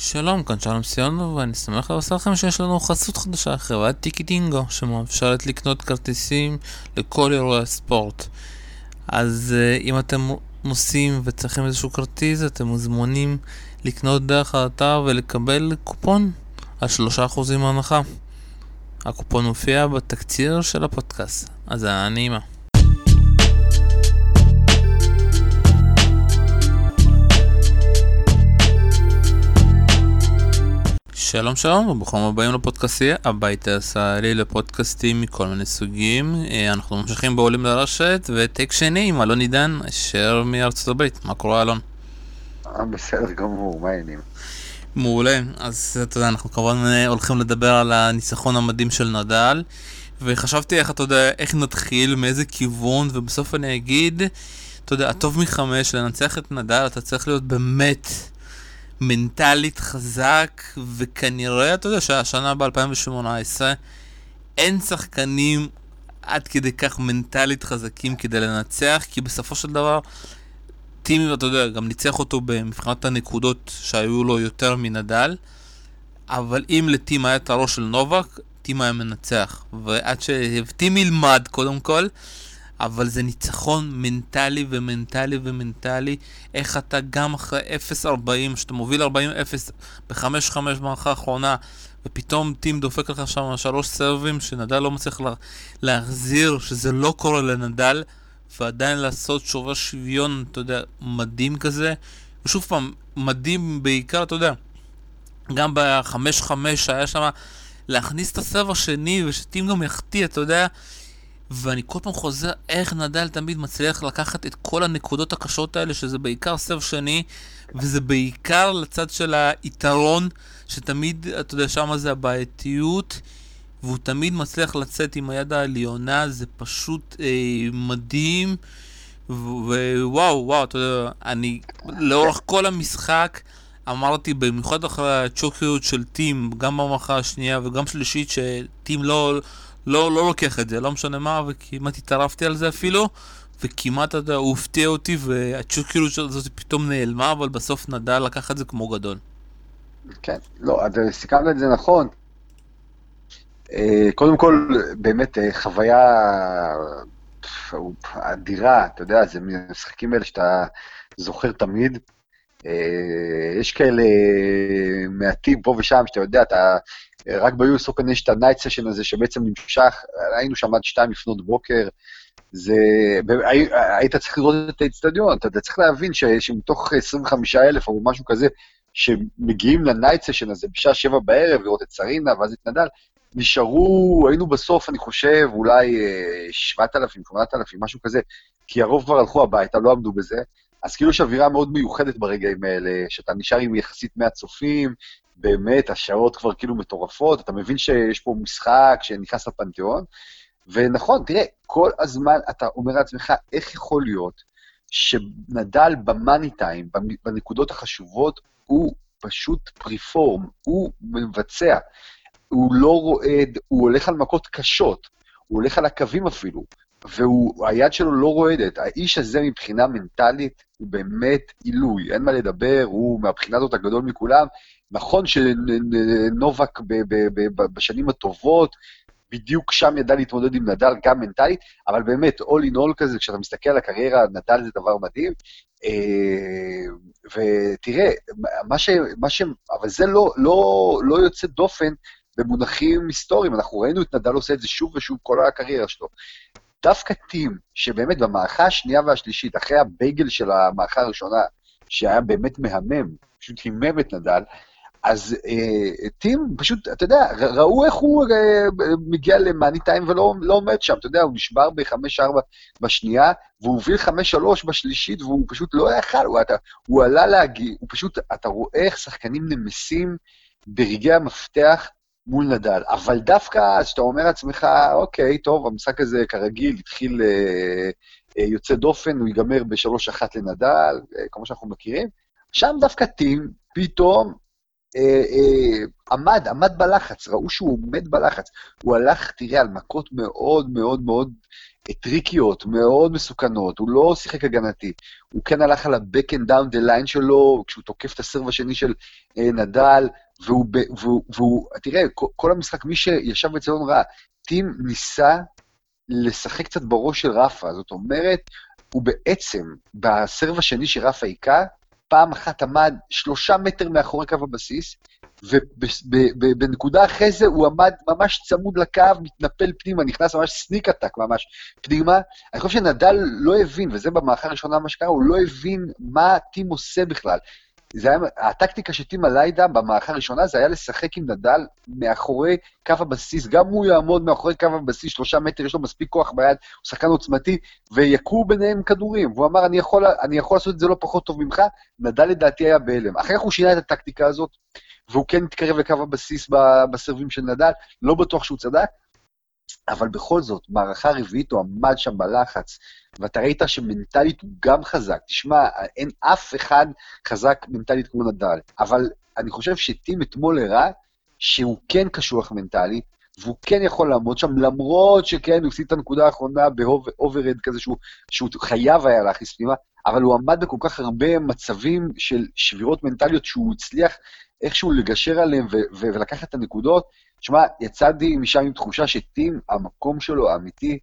שלום, כאן שלום סיונו, ואני שמח לבשר לכם שיש לנו חסות חדשה, חברת טיקי דינגו, שמאפשרת לקנות כרטיסים לכל אירועי הספורט. אז uh, אם אתם נוסעים וצריכים איזשהו כרטיס, אתם מוזמנים לקנות דרך האתר ולקבל קופון על 3% הנחה. הקופון מופיע בתקציר של הפודקאסט, אז היה נעימה. שלום שלום וברוכים הבאים לפודקאסטי הבית הישראלי לפודקאסטים מכל מיני סוגים אה, אנחנו ממשיכים בעולים לרשת וטייק שני עם אלון עידן אשר מארצות הברית מה קורה אלון? אה, בסדר גמור מה העניינים? מעולה אז אתה יודע אנחנו כמובן אה, הולכים לדבר על הניצחון המדהים של נדל וחשבתי איך אתה יודע איך נתחיל מאיזה כיוון ובסוף אני אגיד אתה יודע הטוב מחמש לנצח את נדל אתה צריך להיות באמת מנטלית חזק, וכנראה, אתה יודע שהשנה ב-2018 אין שחקנים עד כדי כך מנטלית חזקים כדי לנצח, כי בסופו של דבר, טימי, אתה יודע, גם ניצח אותו במבחינת הנקודות שהיו לו יותר מנדל, אבל אם לטים היה את הראש של נובק, טים היה מנצח. ועד שטים ילמד, קודם כל, אבל זה ניצחון מנטלי ומנטלי ומנטלי, איך אתה גם אחרי 0-40, שאתה מוביל 40-0 ב-5-5 במערכה האחרונה, ופתאום טים דופק לך שם שלוש סרבים שנדל לא מצליח לה, להחזיר, שזה לא קורה לנדל, ועדיין לעשות שובר שוויון, אתה יודע, מדהים כזה. ושוב פעם, מדהים בעיקר, אתה יודע, גם ב-5-5 שהיה שם, להכניס את הסרב השני, ושטים גם יחטיא, אתה יודע, ואני כל פעם חוזר איך נדל תמיד מצליח לקחת את כל הנקודות הקשות האלה, שזה בעיקר סרב שני, וזה בעיקר לצד של היתרון, שתמיד, אתה יודע, שם זה הבעייתיות, והוא תמיד מצליח לצאת עם היד העליונה, זה פשוט אה, מדהים. ווואו, וואו, אתה יודע, אני לאורך כל המשחק אמרתי, במיוחד אחרי הצ'וקיות של טים, גם במערכה השנייה וגם שלישית, שטים לא... לא, לא לוקח את זה, לא משנה מה, וכמעט התערבתי על זה אפילו, וכמעט, אתה הוא הפתיע אותי, והצ'וקיות הזאת פתאום נעלמה, אבל בסוף נדל לקח את זה כמו גדול. כן, לא, סיכמת את זה נכון. אה, קודם כל, באמת, אה, חוויה אדירה, אתה יודע, זה משחקים האלה שאתה זוכר תמיד. אה, יש כאלה מעטים פה ושם, שאתה יודע, אתה רק ב-US Open יש את ה-Night Session הזה שבעצם נמשך, היינו שם עד שתיים לפנות בוקר, זה, היית צריך לראות את האצטדיון, אתה צריך להבין ש, שמתוך 25 אלף או משהו כזה, שמגיעים ל-Night Session הזה בשעה שבע בערב, לראות את סרינה ואז את נדל, נשארו, היינו בסוף, אני חושב, אולי 7,000, 8,000, משהו כזה, כי הרוב כבר הלכו הביתה, לא עמדו בזה. אז כאילו יש אווירה מאוד מיוחדת ברגעים האלה, שאתה נשאר עם יחסית מעט צופים, באמת, השעות כבר כאילו מטורפות, אתה מבין שיש פה משחק שנכנס לפנתיאון, ונכון, תראה, כל הזמן אתה אומר לעצמך, איך יכול להיות שנדל במאני טיים, בנקודות החשובות, הוא פשוט פריפורם, הוא מבצע, הוא לא רועד, הוא הולך על מכות קשות, הוא הולך על הקווים אפילו, והיד שלו לא רועדת. האיש הזה מבחינה מנטלית הוא באמת עילוי, אין מה לדבר, הוא מהבחינה הזאת הגדול מכולם, נכון שנובק בשנים הטובות, בדיוק שם ידע להתמודד עם נדל גם מנטלית, אבל באמת, all in all כזה, כשאתה מסתכל על הקריירה, נדל זה דבר מדהים. אה, ותראה, מה ש... מה ש... אבל זה לא, לא, לא יוצא דופן במונחים היסטוריים, אנחנו ראינו את נדל עושה את זה שוב ושוב כל הקריירה שלו. דווקא טים, שבאמת במערכה השנייה והשלישית, אחרי הבייגל של המערכה הראשונה, שהיה באמת מהמם, פשוט הימם את נדל, אז אה, טים פשוט, אתה יודע, ראו איך הוא אה, מגיע למאני טיים ולא לא עומד שם, אתה יודע, הוא נשבר ב-5-4 בשנייה, והוא הוביל 5-3 בשלישית, והוא פשוט לא יכל, הוא, הוא עלה להגיע, הוא פשוט, אתה רואה איך שחקנים נמסים ברגעי המפתח מול נדל, אבל דווקא אז שאתה אומר לעצמך, אוקיי, טוב, המשחק הזה כרגיל התחיל אה, אה, יוצא דופן, הוא ייגמר ב-3-1 לנדל, אה, כמו שאנחנו מכירים, שם דווקא טים, פתאום עמד, עמד בלחץ, ראו שהוא עומד בלחץ. הוא הלך, תראה, על מכות מאוד מאוד מאוד טריקיות, מאוד מסוכנות, הוא לא שיחק הגנתי. הוא כן הלך על ה-back and down the line שלו, כשהוא תוקף את הסרב השני של אה, נדל, והוא, והוא, והוא, תראה, כל המשחק, מי שישב בצלון ראה, טים ניסה לשחק קצת בראש של רפה, זאת אומרת, הוא בעצם, בסרב השני שרפה היכה, פעם אחת עמד שלושה מטר מאחורי קו הבסיס, ובנקודה אחרי זה הוא עמד ממש צמוד לקו, מתנפל פנימה, נכנס ממש סניק עתק ממש פנימה. אני חושב שנדל לא הבין, וזה במערכה הראשונה מה שקרה, הוא לא הבין מה טים עושה בכלל. זה היה, הטקטיקה של טימה ליידה במערכה הראשונה זה היה לשחק עם נדל מאחורי קו הבסיס, גם הוא יעמוד מאחורי קו הבסיס, שלושה מטר, יש לו מספיק כוח ביד, הוא שחקן עוצמתי, ויקרו ביניהם כדורים. והוא אמר, אני יכול, אני יכול לעשות את זה לא פחות טוב ממך, נדל לדעתי היה בהלם. אחרי כך הוא שינה את הטקטיקה הזאת, והוא כן התקרב לקו הבסיס בסרבים של נדל, לא בטוח שהוא צדק, אבל בכל זאת, מערכה רביעית הוא עמד שם בלחץ, ואתה ראית שמנטלית הוא גם חזק. תשמע, אין אף אחד חזק מנטלית כמו נדל, אבל אני חושב שטים אתמול הראה שהוא כן קשוח מנטלית, והוא כן יכול לעמוד שם, למרות שכן, הוא הפסיד את הנקודה האחרונה ב overhead כזה שהוא, שהוא חייב היה להכניס פנימה, אבל הוא עמד בכל כך הרבה מצבים של שבירות מנטליות שהוא הצליח איכשהו לגשר עליהם ולקחת את הנקודות, שמע, יצאתי משם עם תחושה שטים, המקום שלו האמיתי,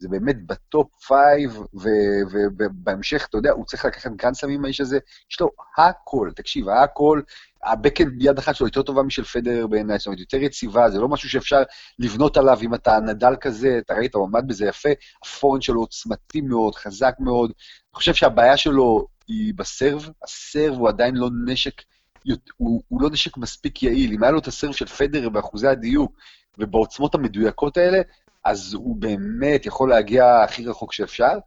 זה באמת ב top five, ובהמשך, אתה יודע, הוא צריך לקחת גרנדסמים האיש הזה, יש לו הכל, תקשיב, הכל, הבקן ביד אחת שלו יותר טובה משל פדר בעיניי, זאת אומרת, יותר יציבה, זה לא משהו שאפשר לבנות עליו אם אתה נדל כזה, אתה ראית, הוא עמד בזה יפה, הפורן שלו עוצמתי מאוד, חזק מאוד. אני חושב שהבעיה שלו היא בסרב, הסרב הוא עדיין לא נשק הוא, הוא לא נשק מספיק יעיל. אם היה לו את הסרב של פדר באחוזי הדיוק ובעוצמות המדויקות האלה, אז הוא באמת יכול להגיע הכי רחוק שאפשר.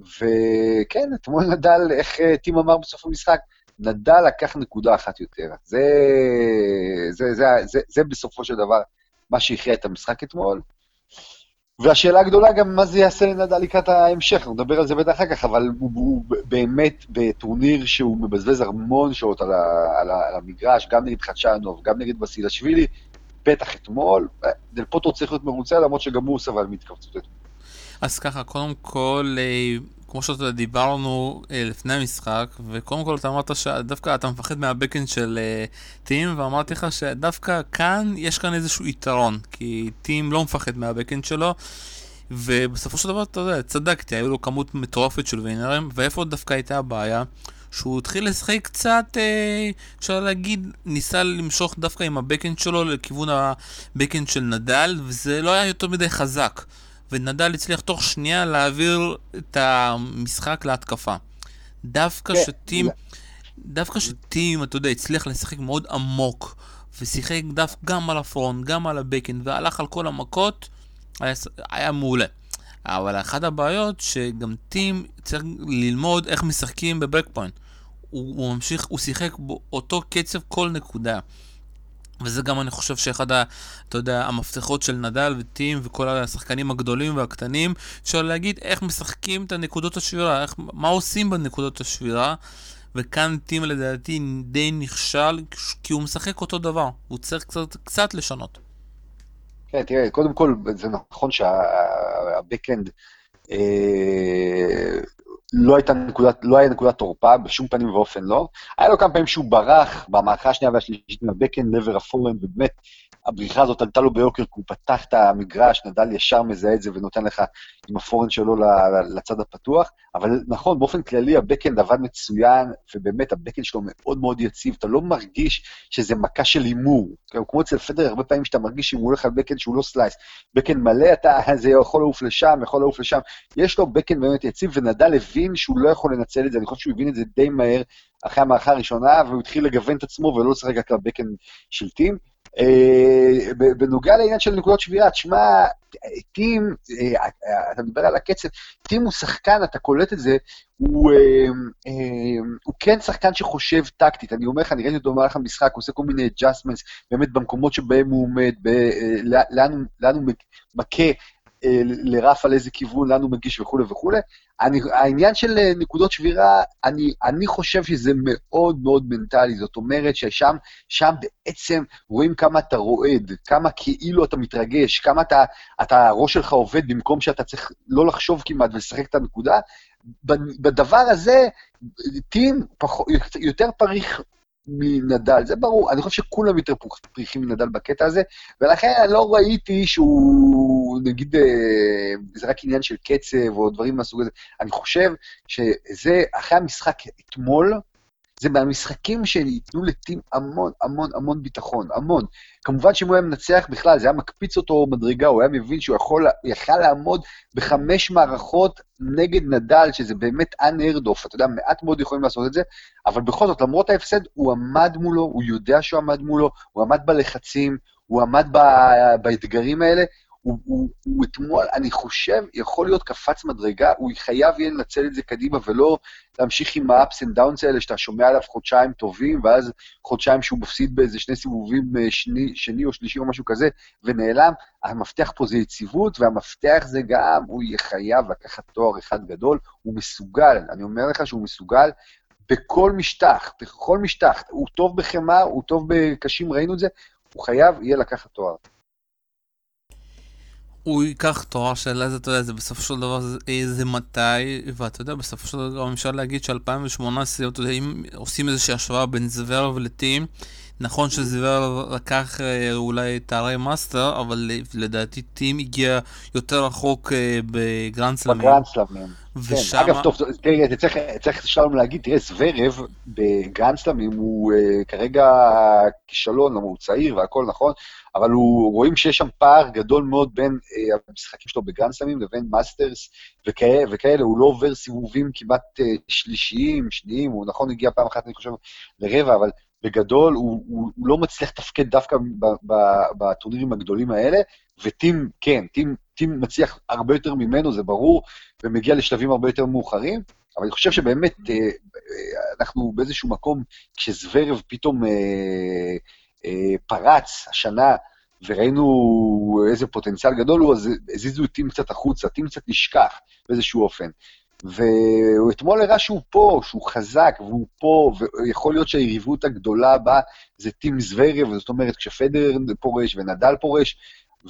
וכן, אתמול נדל, איך אה, טים אמר בסוף המשחק, נדל לקח נקודה אחת יותר. זה, זה, זה, זה, זה, בסופו של דבר מה שהכריע את המשחק אתמול. והשאלה הגדולה גם מה זה יעשה לנדל לקראת ההמשך, נדבר על זה בטח אחר כך, אבל הוא, הוא באמת בטורניר שהוא מבזבז המון שעות על, ה, על, ה, על המגרש, גם נגד חדשנוב, גם נגד בסילשווילי, בטח אתמול. דל פוטו צריך להיות מרוצה, למרות שגם הוא סבל מהתכווצות אתמול. אז ככה, קודם כל, אה, כמו שאתה דיברנו אה, לפני המשחק, וקודם כל אתה אמרת שדווקא אתה מפחד מהבקאנד של uh, טים, ואמרתי לך שדווקא כאן, יש כאן איזשהו יתרון, כי טים לא מפחד מהבקאנד שלו, ובסופו של דבר, אתה יודע, צדקתי, היו לו כמות מטורפת של וינרים, ואיפה דווקא הייתה הבעיה? שהוא התחיל לשחק קצת, אה, אפשר להגיד, ניסה למשוך דווקא עם הבקאנד שלו לכיוון הבקאנד של נדל, וזה לא היה יותר מדי חזק. ונדל הצליח תוך שנייה להעביר את המשחק להתקפה. דווקא כן, שטים, דווקא שטים, אתה יודע, הצליח לשחק מאוד עמוק, ושיחק deep גם על ה forehand, גם על ה backhand, והלך על כל המכות, היה, היה מעולה. אבל אחת הבעיות שגם טים צריך ללמוד איך משחקים ב break point. הוא, הוא ממשיך, הוא שיחק באותו קצב כל נקודה. וזה גם אני חושב שאחד, ה, אתה יודע, המפתחות של נדל וטים וכל השחקנים הגדולים והקטנים, אפשר להגיד איך משחקים את הנקודות השבירה, איך, מה עושים בנקודות השבירה, וכאן טים לדעתי די נכשל, כי הוא משחק אותו דבר, הוא צריך קצת, קצת לשנות. כן, תראה, קודם כל, זה נכון שהבקאנד אה, לא הייתה נקודת, לא היה נקודת תורפה, בשום פנים ואופן לא. היה לו כמה פעמים שהוא ברח במערכה השנייה והשלישית עם ה backhand לעבר ה forehand, ובאמת, הבריחה הזאת עלתה לו ביוקר, כי הוא פתח את המגרש, נדל ישר מזהה את זה ונותן לך עם ה forehand שלו לצד הפתוח. אבל נכון, באופן כללי ה backhand עבד מצוין, ובאמת ה backhand שלו מאוד מאוד יציב, אתה לא מרגיש שזה מכה של הימור. כמו אצל פדרר, הרבה פעמים שאתה מרגיש שהוא הולך על backhand שהוא לא slice. backhand מלא, אתה, זה יכול לעוף לשם, יכול לעוף לשם. יש לו backhand באמת יציב, ונדל הבין שהוא לא יכול לנצל את זה, אני חושב שהוא הבין את זה די מהר אחרי המערכה הראשונה, והוא התחיל לגוון את עצמו ולא לשחק רק על בקן שלטים. אה, בנוגע לעניין של נקודות שבירה, תשמע, טים, אה, אתה מדבר על הקצב, טים הוא שחקן, אתה קולט את זה, הוא, אה, כן שחקן שחושב טקטית, אני אומר לך, אני ראיתי אותו במהלך המשחק, הוא עושה כל מיני adjustments, באמת במקומות שבהם הוא עומד, לאן הוא מכה, אה, לרף על איזה כיוון, לאן הוא מגיש וכולי וכולי. אני, העניין של אה, נקודות שבירה, אני, אני חושב שזה מאוד מאוד מנטלי, זאת אומרת ששם שם בעצם רואים כמה אתה רועד, כמה כאילו אתה מתרגש, כמה אתה, אתה, הראש שלך עובד במקום שאתה צריך לא לחשוב כמעט ולשחק את הנקודה. בדבר הזה, טים פח, יותר פריך מנדל, זה ברור, אני חושב שכולם יותר פריחים מנדל בקטע הזה, ולכן אני לא ראיתי שהוא, נגיד, אה, זה רק עניין של קצב או דברים מהסוג הזה. אני חושב שזה, אחרי המשחק אתמול, זה מהמשחקים שייתנו לטים המון המון המון ביטחון, המון. כמובן שאם הוא היה מנצח בכלל, זה היה מקפיץ אותו מדרגה, הוא היה מבין שהוא יכול, יכל לעמוד בחמש מערכות נגד נדל, שזה באמת unheard of, אתה יודע, מעט מאוד יכולים לעשות את זה, אבל בכל זאת, למרות ההפסד, הוא עמד מולו, הוא יודע שהוא עמד מולו, הוא עמד בלחצים, הוא עמד באתגרים האלה, הוא, הוא, הוא אתמול, אני חושב, יכול להיות קפץ מדרגה, הוא חייב יהיה לנצל את זה קדימה ולא להמשיך עם ה-ups and downs האלה שאתה שומע עליו חודשיים טובים, ואז חודשיים שהוא מפסיד באיזה שני סיבובים אה, שני, שני או שלישי או משהו כזה, ונעלם. המפתח פה זה יציבות, והמפתח זה גם, הוא יהיה חייב לקחת תואר אחד גדול, הוא מסוגל, אני אומר לך שהוא מסוגל בכל משטח, בכל משטח, הוא טוב בחמאה, הוא טוב בקשים, ראינו את זה, הוא חייב יהיה לקחת תואר. הוא ייקח תואר של איזה, אתה יודע, זה בסופו של דבר זה מתי, ואתה יודע, בסופו של דבר אפשר להגיד ש-2018, אתה יודע, אם עושים איזושהי השוואה בין זוורב לטים, נכון שזוורב לקח אה, אולי תארי מאסטר, אבל לדעתי טים הגיע יותר רחוק אה, בגרנד סלאמים. בגרנד סלאמים. ושם... כן, אגב, טוב, תראה, צריך, צריך שלום להגיד, תראה, זוורב בגרנד סלאמים הוא כרגע כישלון, הוא צעיר והכל נכון, אבל הוא, רואים שיש שם פער גדול מאוד בין אה, המשחקים שלו בגרנד סלאמים לבין מאסטרס וכאלה, וכאלה, הוא לא עובר סיבובים כמעט אה, שלישיים, שניים, הוא נכון הגיע פעם אחת, אני חושב, לרבע, אבל בגדול הוא, הוא, הוא לא מצליח לתפקד דווקא בטורנירים הגדולים האלה, וטים, כן, טים, טים מצליח הרבה יותר ממנו, זה ברור, ומגיע לשלבים הרבה יותר מאוחרים, אבל אני חושב שבאמת אה, אה, אנחנו באיזשהו מקום, כשזוורב פתאום אה, אה, פרץ השנה, וראינו איזה פוטנציאל גדול הוא, אז הזיזו את טים קצת החוצה, טים קצת נשכח באיזשהו אופן. והוא אתמול הראה שהוא פה, שהוא חזק, והוא פה, ויכול להיות שהיריבות הגדולה הבאה זה טים זוורב, זאת אומרת, כשפדר פורש ונדל פורש,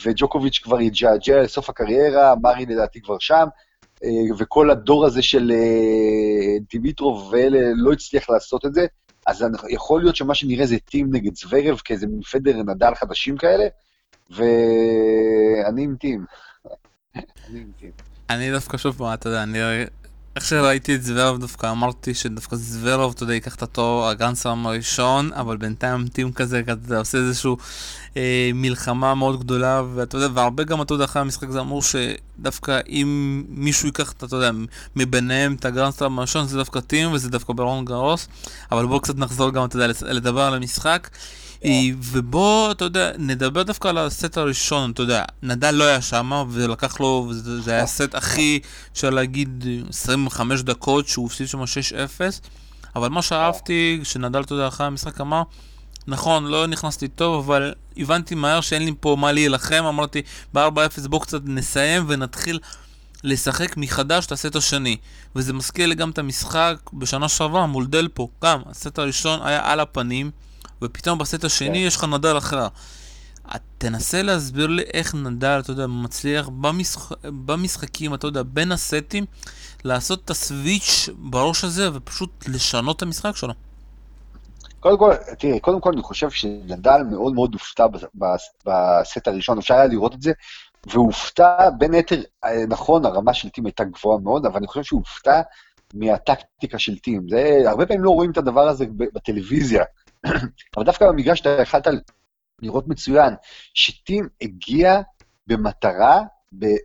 וג'וקוביץ' כבר יג'עג'ע לסוף הקריירה, מרי לדעתי כבר שם, אה, וכל הדור הזה של אה, דימיטרוב ואלה לא הצליח לעשות את זה, אז יכול להיות שמה שנראה זה טים נגד זוורב, כאיזה מין פדר נדל חדשים כאלה, ואני עם טים. אני עם טים. אני דווקא שוב פעם, אתה יודע, אני איך שראיתי את זוורב דווקא אמרתי שדווקא זוורב, אתה יודע, ייקח את התואר הגרנדסלאם הראשון, אבל בינתיים טים כזה, אתה עושה איזושהי אה, מלחמה מאוד גדולה, ואתה יודע, והרבה גם, אתה יודע, אחרי המשחק זה אמרו שדווקא אם מישהו ייקח, אתה יודע, מביניהם את הגרנדסלאם הראשון, זה דווקא טים וזה דווקא ברון גרוס, אבל בואו קצת נחזור גם, אתה יודע, לדבר על המשחק. אה, ובוא, אתה יודע, נדבר דווקא על הסט הראשון, אתה יודע, נדל לא היה שם, ולקח לו, זה היה הסט הכי, אפשר להגיד, 25 דקות שהוא הפסיד שם 6-0, אבל מה שאהבתי, שנדל, אתה יודע, אחרי המשחק אמר, נכון, לא נכנסתי טוב, אבל הבנתי מהר שאין לי פה מה להילחם, אמרתי, ב-4-0 בואו קצת נסיים ונתחיל לשחק מחדש את הסט השני. וזה מזכיר לי גם את המשחק בשנה שעברה מול דלפו, גם, הסט הראשון היה על הפנים. ופתאום בסט השני כן. יש לך נדל אחר. תנסה להסביר לי איך נדל, אתה יודע, מצליח במשח... במשחקים, אתה יודע, בין הסטים, לעשות את הסוויץ' בראש הזה ופשוט לשנות את המשחק שלו. קודם כל, תראה, קודם כל אני חושב שנדל מאוד מאוד הופתע בסט הראשון, אפשר היה לראות את זה, והופתע, בין היתר, אה, נכון, הרמה של טים הייתה גבוהה מאוד, אבל אני חושב שהוא הופתע מהטקטיקה של טים. זה, הרבה פעמים לא רואים את הדבר הזה בטלוויזיה. אבל דווקא במגרש אתה יכלת לראות מצוין, שטים הגיע במטרה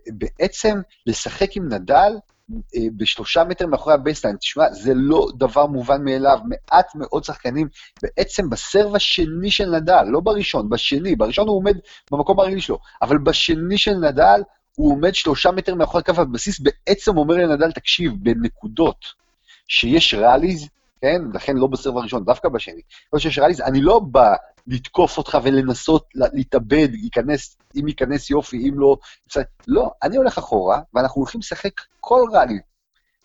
בעצם לשחק עם נדל אה, בשלושה מטר מאחורי ה baseline. תשמע, זה לא דבר מובן מאליו. מעט מאוד שחקנים, בעצם בסרב השני של נדל, לא בראשון, בשני, בראשון הוא עומד במקום הרגיל שלו, אבל בשני של נדל הוא עומד שלושה מטר מאחורי קו הבסיס, בעצם אומר לנדל, תקשיב, בנקודות שיש ראליז, כן? לכן לא בסרב הראשון, דווקא בשני. לא שיש ריאליז, אני לא בא לתקוף אותך ולנסות להתאבד, ייכנס, אם ייכנס יופי, אם לא... לא, אני הולך אחורה, ואנחנו הולכים לשחק כל ראלי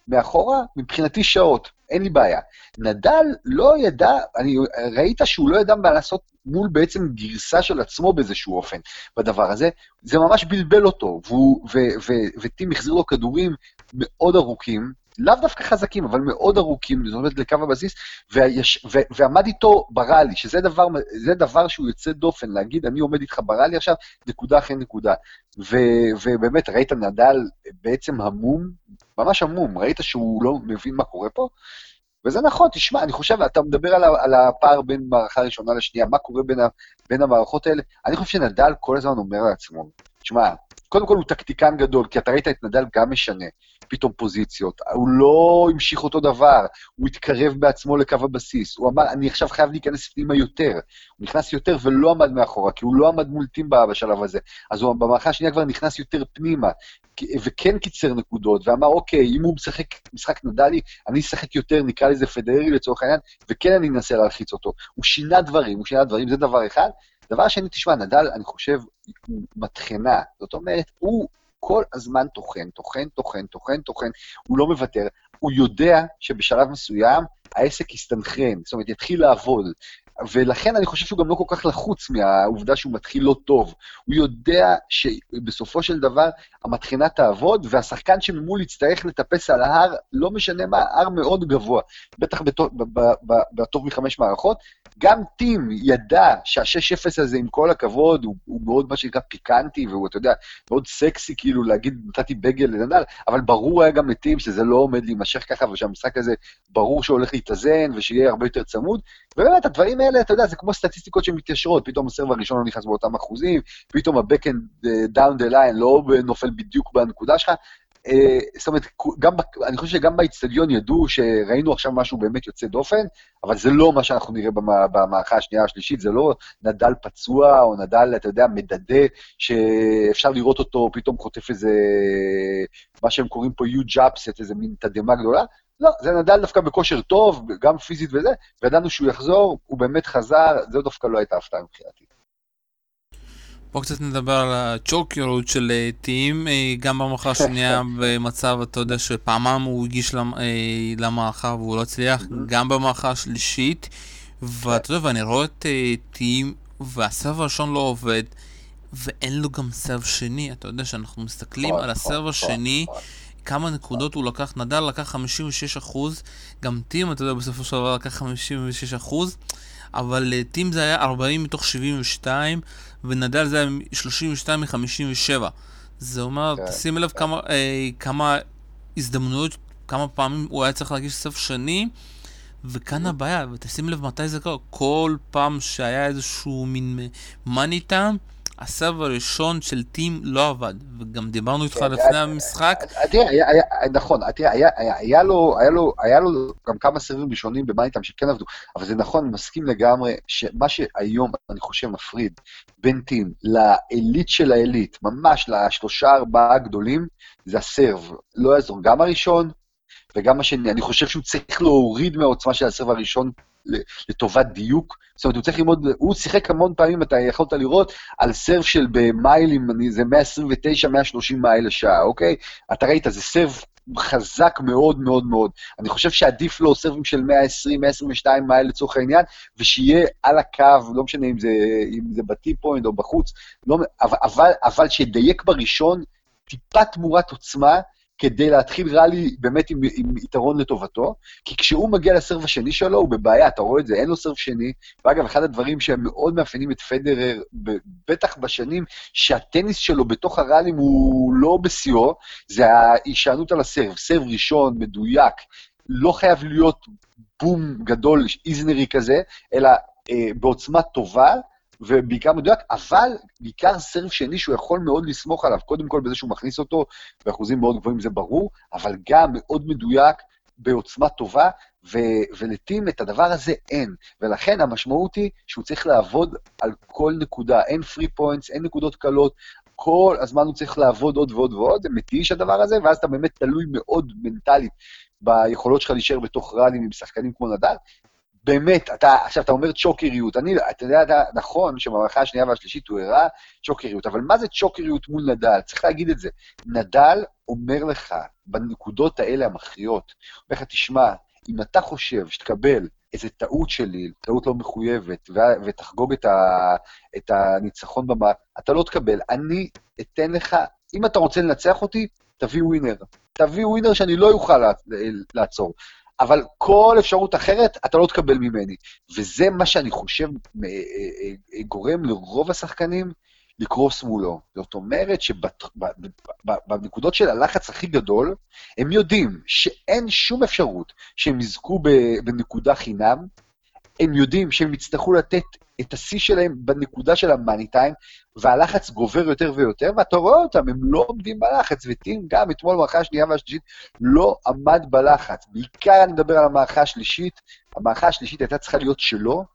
מאחורה, מבחינתי שעות, אין לי בעיה. נדל לא ידע, אני, ראית שהוא לא ידע מה לעשות מול בעצם גרסה של עצמו באיזשהו אופן בדבר הזה, זה ממש בלבל אותו, וטים החזיר לו כדורים מאוד ארוכים, לאו דווקא חזקים, אבל מאוד ארוכים, זאת אומרת לקו הבסיס, ויש, ו, ועמד איתו בראלי, שזה דבר, דבר שהוא יוצא דופן, להגיד, אני עומד איתך בראלי עכשיו, נקודה אחרי נקודה. ו, ובאמת, ראית נדל בעצם המום, ממש המום, ראית שהוא לא מבין מה קורה פה? וזה נכון, תשמע, אני חושב, אתה מדבר על, על הפער בין מערכה ראשונה לשנייה, מה קורה בין, ה, בין המערכות האלה, אני חושב שנדל כל הזמן אומר לעצמו, תשמע, קודם כל הוא טקטיקן גדול, כי אתה ראית את נדל גם משנה פתאום פוזיציות. הוא לא המשיך אותו דבר, הוא התקרב בעצמו לקו הבסיס. הוא אמר, אני עכשיו חייב להיכנס פנימה יותר. הוא נכנס יותר ולא עמד מאחורה, כי הוא לא עמד מול טימבה בשלב הזה. אז הוא במערכה השנייה כבר נכנס יותר פנימה, וכן קיצר נקודות, ואמר, אוקיי, אם הוא משחק משחק נדלי, אני אשחק יותר, נקרא לזה פדררי לצורך העניין, וכן אני אנסה להלחיץ אותו. הוא שינה דברים, הוא שינה דברים, זה דבר אחד. דבר שני, תשמע, נדל, אני חושב, הוא מטחנה. זאת אומרת, הוא כל הזמן טוחן, טוחן, טוחן, טוחן, טוחן, הוא לא מוותר. הוא יודע שבשלב מסוים העסק יסתנכרן, זאת אומרת, יתחיל לעבוד. ולכן אני חושב שהוא גם לא כל כך לחוץ מהעובדה שהוא מתחיל לא טוב. הוא יודע שבסופו של דבר המטחנה תעבוד, והשחקן שממול יצטרך לטפס על ההר, לא משנה מה, הר מאוד גבוה, בטח בטוב מחמש מערכות. גם טים ידע שה-6-0 הזה, עם כל הכבוד, הוא, הוא מאוד מה שנקרא פיקנטי, והוא, אתה יודע, מאוד סקסי, כאילו, להגיד, נתתי בגל לנדל, אבל ברור היה גם לטים שזה לא עומד להימשך ככה, ושהמשחק הזה ברור שהולך להתאזן, ושיהיה הרבה יותר צמוד. ובאמת, הדברים האלה, אתה יודע, זה כמו סטטיסטיקות שמתיישרות, פתאום ה serve הראשון לא נכנס באותם אחוזים, פתאום ה-backhand down the line לא נופל בדיוק בנקודה שלך. אה, זאת אומרת, גם, אני חושב שגם באיצטדיון ידעו שראינו עכשיו משהו באמת יוצא דופן, אבל זה לא מה שאנחנו נראה במערכה השנייה השלישית, זה לא נדל פצוע או נדל, אתה יודע, מדדה, שאפשר לראות אותו פתאום חוטף איזה, מה שהם קוראים פה huge upset, איזה מין תדהמה גדולה, לא, זה נדל דווקא בכושר טוב, גם פיזית וזה, וידענו שהוא יחזור, הוא באמת חזר, זו דווקא לא הייתה הפתעה מבחינתי. בואו קצת נדבר על הצ'וקרות של אה, טים, אה, גם במערכה השנייה במצב, אתה יודע, שפעמם הוא הגיש אה, למערכה והוא לא הצליח, גם במערכה השלישית, ואתה יודע, ואני רואה את טים, והסרב הראשון לא עובד, ואין לו גם סרב שני, אתה יודע שאנחנו מסתכלים נכון, על נכון, השני, נכון. כמה נקודות הוא לקח, נדל לקח 56 אחוז, גם טים, אתה יודע, בסופו של דבר לקח 56 אחוז, אבל טים זה היה 40 מתוך 72, ונדל זה היה 32 מ-57. זה אומר, כן, תשים לב כן. כמה, אה, כמה הזדמנויות, כמה פעמים הוא היה צריך להגיש סף שני, וכאן mm-hmm. הבעיה, ותשים לב מתי זה קרה, כל פעם שהיה איזשהו מין מאני טעם, הסרב הראשון של טים לא עבד, וגם דיברנו איתך לפני המשחק. נכון, היה לו גם כמה סרבים ראשונים במאניטאם שכן עבדו, אבל זה נכון, אני מסכים לגמרי, שמה שהיום, אני חושב, מפריד בין טים לעילית של העילית, ממש לשלושה ארבעה הגדולים, זה הסרב. לא יעזור, גם הראשון וגם השני. אני חושב שהוא צריך להוריד מהעוצמה של הסרב הראשון לטובת דיוק. זאת אומרת, הוא צריך ללמוד, הוא שיחק המון פעמים, אתה יכולת לראות, על סרב של במיילים, זה 129-130 מייל לשעה, אוקיי? אתה ראית, זה סרב חזק מאוד מאוד מאוד. אני חושב שעדיף לו סרבים של 120-122 מייל לצורך העניין, ושיהיה על הקו, לא משנה אם זה, אם זה בטי-פוינט או בחוץ, לא, אבל, אבל שידייק בראשון טיפה תמורת עוצמה, כדי להתחיל ראלי באמת עם, עם יתרון לטובתו, כי כשהוא מגיע לסרב השני שלו, הוא בבעיה, אתה רואה את זה, אין לו סרב שני. ואגב, אחד הדברים שהם מאוד מאפיינים את פדרר, בטח בשנים שהטניס שלו בתוך הראלים הוא לא בשיאו, זה ההישענות על הסרב. סרב ראשון, מדויק, לא חייב להיות בום גדול, איזנרי כזה, אלא אה, בעוצמה טובה, ובעיקר מדויק, אבל בעיקר סרב שני שהוא יכול מאוד לסמוך עליו, קודם כל בזה שהוא מכניס אותו, באחוזים מאוד גבוהים זה ברור, אבל גם מאוד מדויק, בעוצמה טובה, ו- ולטים את הדבר הזה אין. ולכן המשמעות היא שהוא צריך לעבוד על כל נקודה, אין פרי פוינטס, אין נקודות קלות, כל הזמן הוא צריך לעבוד עוד ועוד ועוד, זה מתיש הדבר הזה, ואז אתה באמת תלוי מאוד מנטלית ביכולות שלך להישאר בתוך ראלים עם שחקנים כמו נדל. באמת, אתה, עכשיו אתה אומר צ'וקריות, אני, אתה יודע, אתה, נכון שבמערכה השנייה והשלישית הוא הראה צ'וקריות, אבל מה זה צ'וקריות מול נדל? צריך להגיד את זה. נדל אומר לך, בנקודות האלה המכריעות, אומר לך, תשמע, אם אתה חושב שתקבל איזה טעות שלי, טעות לא מחויבת, ו- ותחגוג את, ה- את הניצחון במה, אתה לא תקבל. אני אתן לך, אם אתה רוצה לנצח אותי, תביא ווינר. תביא ווינר שאני לא אוכל לעצור. אבל כל אפשרות אחרת, אתה לא תקבל ממני. וזה מה שאני חושב אה, אה, גורם לרוב השחקנים לקרוס מולו. זאת אומרת שבנקודות של הלחץ הכי גדול, הם יודעים שאין שום אפשרות שהם יזכו בנקודה חינם, הם יודעים שהם יצטרכו לתת את השיא שלהם בנקודה של המאני טיים, והלחץ גובר יותר ויותר, ואתה רואה אותם, הם לא עומדים בלחץ, וטים גם אתמול במערכה השנייה והשלישית לא עמד בלחץ. בעיקר אני מדבר על המערכה השלישית, המערכה השלישית הייתה צריכה להיות שלו,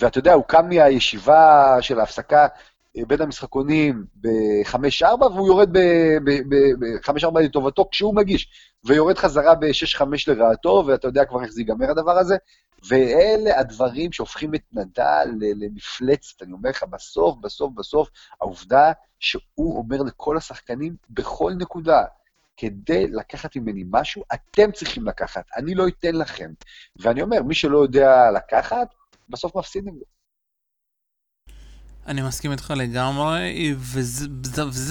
ואתה יודע, הוא קם מהישיבה של ההפסקה אה, בין המשחקונים ב-5-4, והוא יורד ב-5-4 לטובתו כשהוא מגיש, ויורד חזרה ב-6-5 לרעתו, ואתה יודע כבר איך זה ייגמר הדבר הזה. ואלה הדברים שהופכים את נדל למפלצת. אני אומר לך, בסוף, בסוף, בסוף, העובדה שהוא אומר לכל השחקנים בכל נקודה, כדי לקחת ממני משהו, אתם צריכים לקחת, אני לא אתן לכם. ואני אומר, מי שלא יודע לקחת, בסוף מפסידים לו. אני מסכים איתך לגמרי, וזה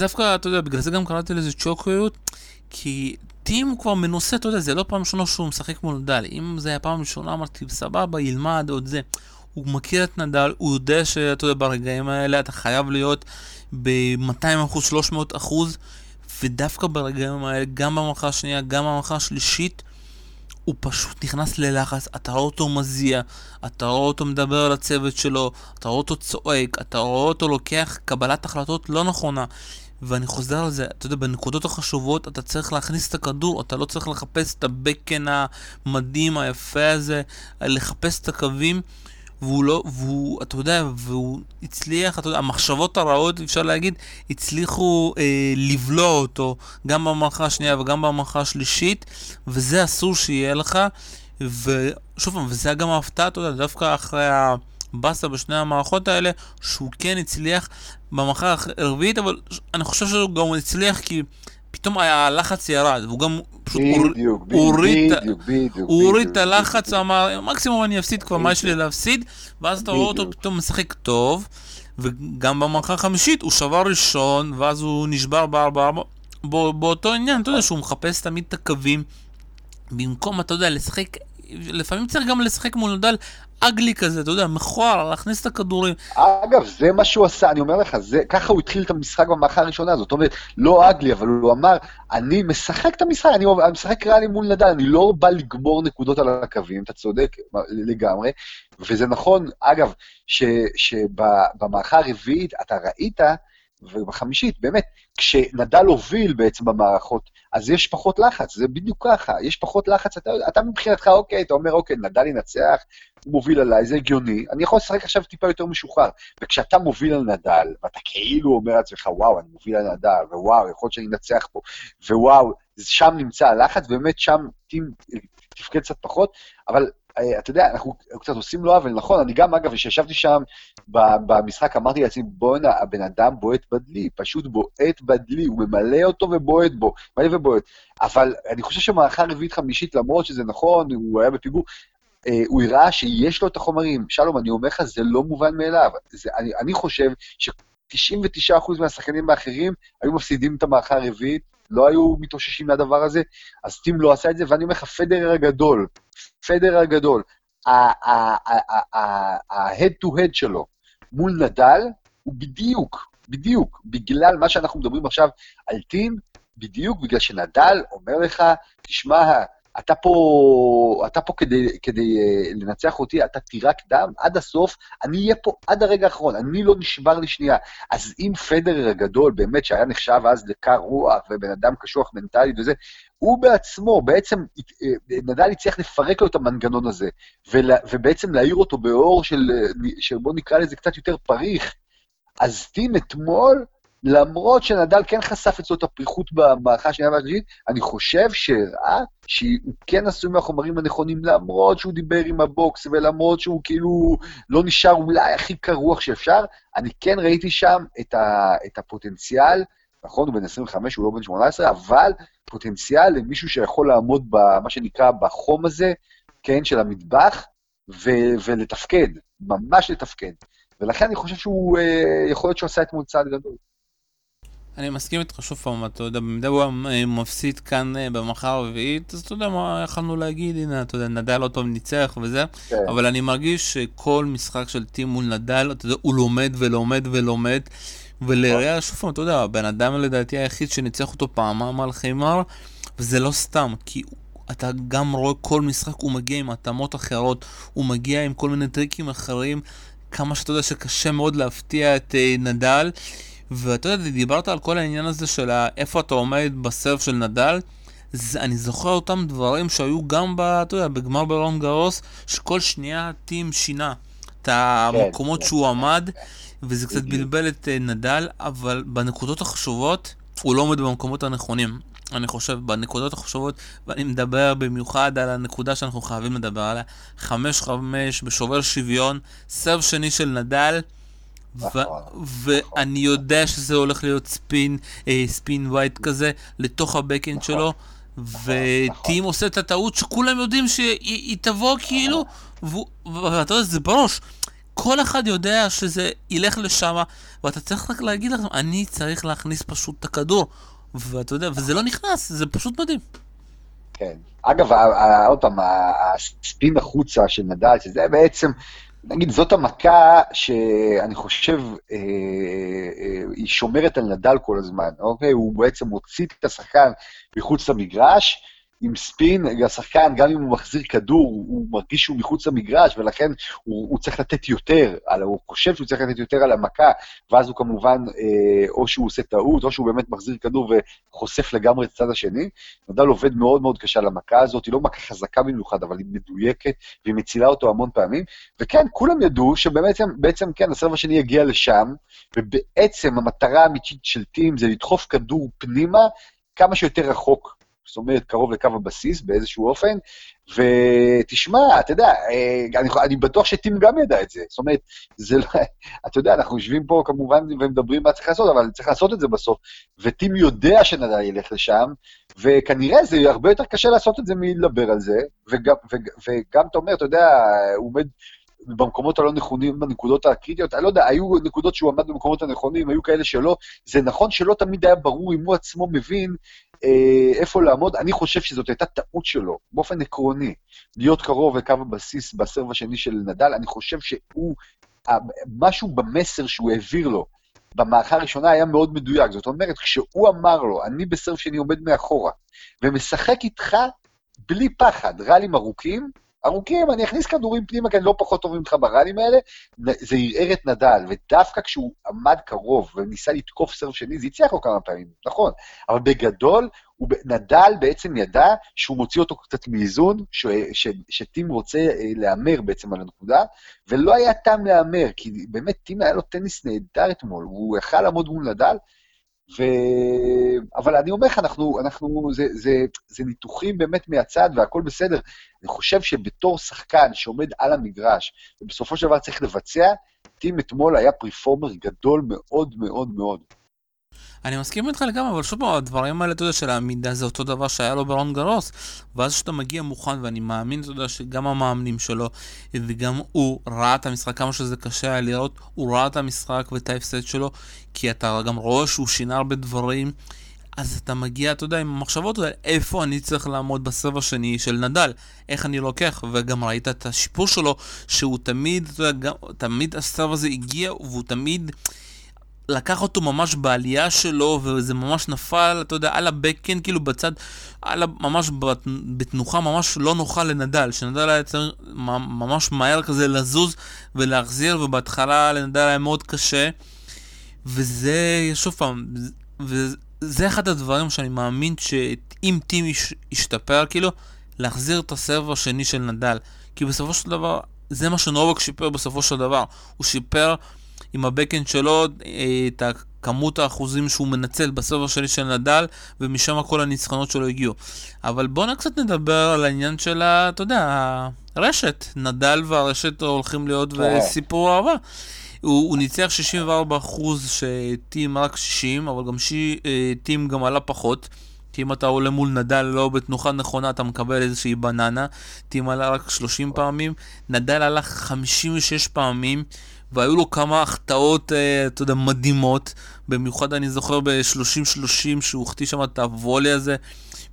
דווקא, אתה יודע, בגלל זה גם קראתי לזה צ'וקריות, כי טים הוא כבר מנוסה, אתה יודע, זה לא פעם ראשונה שהוא משחק מול נדל. אם זה היה פעם ראשונה, אמרתי, סבבה, ילמד עוד זה. הוא מכיר את נדל, הוא יודע שאתה יודע, ברגעים האלה אתה חייב להיות ב-200%, 300%, ודווקא ברגעים האלה, גם במערכה השנייה, גם במערכה השלישית, הוא פשוט נכנס ללחץ, אתה רואה אותו מזיע, אתה רואה אותו מדבר על הצוות שלו, אתה רואה אותו צועק, אתה רואה אותו לוקח קבלת החלטות לא נכונה. ואני חוזר על זה, אתה יודע, בנקודות החשובות אתה צריך להכניס את הכדור, אתה לא צריך לחפש את הבקן המדהים, היפה הזה, לחפש את הקווים, והוא לא, והוא, אתה יודע, והוא הצליח, אתה יודע, המחשבות הרעות, אפשר להגיד, הצליחו אה, לבלוע אותו, גם במערכה השנייה וגם במערכה השלישית, וזה אסור שיהיה לך, ושוב פעם, וזה גם ההפתעה, אתה יודע, דווקא אחרי ה... באסה בשני המערכות האלה, שהוא כן הצליח במערכה הרביעית, אבל אני חושב שהוא גם הצליח כי פתאום הלחץ ירד, והוא גם פשוט הוריד את הלחץ, אמר, מקסימום אני אפסיד כבר, מה יש לי להפסיד? ואז אתה רואה אותו פתאום משחק טוב, וגם במערכה החמישית הוא שבר ראשון, ואז הוא נשבר בארבע ארבע. באותו עניין, אתה יודע שהוא מחפש תמיד את הקווים, במקום, אתה יודע, לשחק לפעמים צריך גם לשחק מול נדל אגלי כזה, אתה יודע, מכוער, להכניס את הכדורים. אגב, זה מה שהוא עשה, אני אומר לך, זה, ככה הוא התחיל את המשחק במערכה הראשונה, זאת אומרת, לא אגלי, אבל הוא אמר, אני משחק את המשחק, אני משחק ריאלי מול נדל, אני לא בא לגמור נקודות על הקווים, אתה צודק לגמרי, וזה נכון, אגב, שבמערכה הרביעית אתה ראית, ובחמישית, באמת, כשנדל הוביל בעצם במערכות, אז יש פחות לחץ, זה בדיוק ככה, יש פחות לחץ, אתה, אתה מבחינתך, אוקיי, אתה אומר, אוקיי, נדל ינצח, הוא מוביל עליי, זה הגיוני, אני יכול לשחק עכשיו טיפה יותר משוחרר. וכשאתה מוביל על נדל, ואתה כאילו אומר לעצמך, וואו, אני מוביל על נדל, ווואו, יכול להיות שאני אנצח פה, ווואו, שם נמצא הלחץ, באמת שם טים תפקד קצת פחות, אבל אתה יודע, אנחנו קצת עושים לו עוול, נכון, אני גם, אגב, כשישבתי שם במשחק, אמרתי לעצמי, בואנה, הבן אדם בועט בדלי, פשוט בועט בדלי, הוא ממלא אותו ובועט בו, מלא ובועט. אבל אני חושב שמערכה רביעית-חמישית, למרות שזה נכון, הוא היה בפיגור, אה, הוא הראה שיש לו את החומרים. שלום, אני אומר לך, זה לא מובן מאליו. זה, אני, אני חושב ש-99% מהשחקנים האחרים היו מפסידים את המערכה הרביעית, לא היו מתאוששים מהדבר הזה, אז טים לא עשה את זה, ואני אומר לך, פדרר הגדול, פדרר הגדול, ה-head to head שלו מול נדל, הוא בדיוק, בדיוק, בגלל מה שאנחנו מדברים עכשיו על טים, בדיוק בגלל שנדל אומר לך, תשמע, אתה פה, אתה פה כדי, כדי uh, לנצח אותי, אתה תירק דם עד הסוף, אני אהיה פה עד הרגע האחרון, אני לא נשבר לי שנייה. אז אם פדרר הגדול, באמת, שהיה נחשב אז לקר רוח ובן אדם קשוח מנטלית וזה, הוא בעצמו, בעצם, אה, נדל הצליח לפרק לו את המנגנון הזה, ולה, ובעצם להעיר אותו באור של, של, בוא נקרא לזה קצת יותר פריך. אז טים אתמול, למרות שנדל כן חשף אצלו את הפריחות במערכה השנייה והשלישית, אני חושב שהראה שהוא כן עשוי מהחומרים הנכונים, למרות שהוא דיבר עם הבוקס, ולמרות שהוא כאילו לא נשאר אולי הכי קרוח שאפשר, אני כן ראיתי שם את, ה, את הפוטנציאל, נכון, הוא בן 25, הוא לא בן 18, אבל פוטנציאל למישהו שיכול לעמוד במה שנקרא בחום הזה, כן, של המטבח, ו- ולתפקד, ממש לתפקד. ולכן אני חושב שהוא, אה, יכול להיות שהוא עשה אתמול צעד גדול. אני מסכים איתך שוב פעם, אתה יודע, במידה הוא מפסיד כאן אה, במחר הרביעית, אז אתה יודע מה יכלנו להגיד, הנה, אתה יודע, נדל עוד פעם ניצח וזה, כן. אבל אני מרגיש שכל משחק של טים מול נדל, אתה יודע, הוא לומד ולומד ולומד, ולראיה, שוב פעם, אתה יודע, הבן אדם לדעתי היחיד שניצח אותו פעמיים על חימר, וזה לא סתם, כי אתה גם רואה כל משחק, הוא מגיע עם התאמות אחרות, הוא מגיע עם כל מיני טריקים אחרים, כמה שאתה יודע שקשה מאוד להפתיע את uh, נדל. ואתה יודע, דיברת על כל העניין הזה של איפה אתה עומד בסרף של נדל. זה, אני זוכר אותם דברים שהיו גם ב, אתה יודע, בגמר ברון גרוס, שכל שנייה טים שינה את המקומות כן, שהוא עמד, וזה קצת בלבל את uh, נדל, אבל בנקודות החשובות הוא לא עומד במקומות הנכונים. אני חושב, בנקודות החשובות, ואני מדבר במיוחד על הנקודה שאנחנו חייבים לדבר עליה, 5-5 בשובר שוויון, סרב שני של נדל, ואני יודע שזה הולך להיות ספין, אה, ספין ווייט כזה, לתוך הבקאנד נכון. שלו, וטים עושה את הטעות שכולם יודעים שהיא תבוא כאילו, ואתה יודע, זה בראש. כל אחד יודע שזה ילך לשם, ואתה צריך רק להגיד לכם, אני צריך להכניס פשוט את הכדור. ואתה יודע, וזה לא נכנס, זה פשוט מדהים. כן. אגב, עוד פעם, הספין החוצה של נדל, שזה בעצם, נגיד, זאת המכה שאני חושב, אה, אה, היא שומרת על נדל כל הזמן, אוקיי? הוא בעצם מוציא את השחקן מחוץ למגרש, עם ספין, השחקן, גם אם הוא מחזיר כדור, הוא מרגיש שהוא מחוץ למגרש, ולכן הוא, הוא צריך לתת יותר, על, הוא חושב שהוא צריך לתת יותר על המכה, ואז הוא כמובן, אה, או שהוא עושה טעות, או שהוא באמת מחזיר כדור וחושף לגמרי את הצד השני. נדל עובד מאוד מאוד קשה על המכה הזאת, היא לא מכה חזקה במיוחד, אבל היא מדויקת, והיא מצילה אותו המון פעמים. וכן, כולם ידעו שבעצם, בעצם, כן, הסרב השני יגיע לשם, ובעצם המטרה האמיתית של טים זה לדחוף כדור פנימה כמה שיותר רחוק זאת אומרת, קרוב לקו הבסיס באיזשהו אופן, ותשמע, אתה יודע, אה, אני, אני בטוח שטים גם ידע את זה. זאת אומרת, זה לא, אתה יודע, אנחנו יושבים פה כמובן ומדברים מה צריך לעשות, אבל צריך לעשות את זה בסוף. וטים יודע שנדל ילך לשם, וכנראה זה הרבה יותר קשה לעשות את זה מלדבר על זה, וגם, וגם, וגם אתה אומר, אתה יודע, הוא עומד... במקומות הלא נכונים, בנקודות הקריטיות, אני לא יודע, היו נקודות שהוא עמד במקומות הנכונים, היו כאלה שלא. זה נכון שלא תמיד היה ברור אם הוא עצמו מבין איפה לעמוד. אני חושב שזאת הייתה טעות שלו, באופן עקרוני, להיות קרוב לקו הבסיס בסרב השני של נדל. אני חושב שהוא, משהו במסר שהוא העביר לו במערכה הראשונה היה מאוד מדויק. זאת אומרת, כשהוא אמר לו, אני בסרב שני עומד מאחורה, ומשחק איתך בלי פחד, ראלים ארוכים, ארוכים, אני אכניס כדורים פנימה, כי אני לא פחות טוב ממך בראלים האלה, זה ערער את נדל, ודווקא כשהוא עמד קרוב וניסה לתקוף סרב שני, זה הצליח לו כמה פעמים, נכון, אבל בגדול, הוא, נדל בעצם ידע שהוא מוציא אותו קצת מאיזון, שטים רוצה אה, להמר בעצם על הנקודה, ולא היה טעם להמר, כי באמת טים היה לו טניס נהדר אתמול, הוא יכל לעמוד מול נדל, ו... אבל אני אומר לך, אנחנו, אנחנו, זה, זה, זה ניתוחים באמת מהצד והכל בסדר. אני חושב שבתור שחקן שעומד על המגרש, ובסופו של דבר צריך לבצע, טים אתמול היה פריפורמר גדול מאוד מאוד מאוד. אני מסכים איתך לגמרי, אבל שוב הדברים האלה, אתה יודע, של העמידה זה אותו דבר שהיה לו ברון גרוס, ואז כשאתה מגיע מוכן, ואני מאמין, אתה יודע, שגם המאמנים שלו, וגם הוא ראה את המשחק, כמה שזה קשה היה לראות, הוא ראה את המשחק ואת ההפסד שלו, כי אתה גם רואה שהוא שינה הרבה דברים. אז אתה מגיע, אתה יודע, עם המחשבות, יודע, איפה אני צריך לעמוד בסרב השני של נדל, איך אני לוקח, וגם ראית את השיפור שלו, שהוא תמיד, אתה יודע, גם, תמיד הסרב הזה הגיע, והוא תמיד... לקח אותו ממש בעלייה שלו, וזה ממש נפל, אתה יודע, על הבקן, כאילו בצד, על, ממש בתנוחה ממש לא נוחה לנדל, שנדל היה צריך ממש מהר כזה לזוז ולהחזיר, ובהתחלה לנדל היה מאוד קשה, וזה, שוב פעם, וזה אחד הדברים שאני מאמין שאם טים ישתפר, כאילו, להחזיר את הסרב השני של נדל, כי בסופו של דבר, זה מה שנובק שיפר בסופו של דבר, הוא שיפר... עם הבקאנד שלו, אה, את כמות האחוזים שהוא מנצל בסוף השני של נדל, ומשם כל הניצחונות שלו הגיעו. אבל בואו קצת נדבר על העניין של ה... אתה יודע, הרשת. נדל והרשת הולכים להיות כן. סיפור אהבה. הוא, הוא ניצח 64% שטים רק 60, אבל גם שי, אה, טים גם עלה פחות. כי אם אתה עולה מול נדל לא בתנוחה נכונה, אתה מקבל איזושהי בננה. טים עלה רק 30 פעמים, נדל עלה 56 פעמים, והיו לו כמה החטאות, אה, אתה יודע, מדהימות. במיוחד אני זוכר ב-30-30 שהוא החטיא שם את הוולי הזה.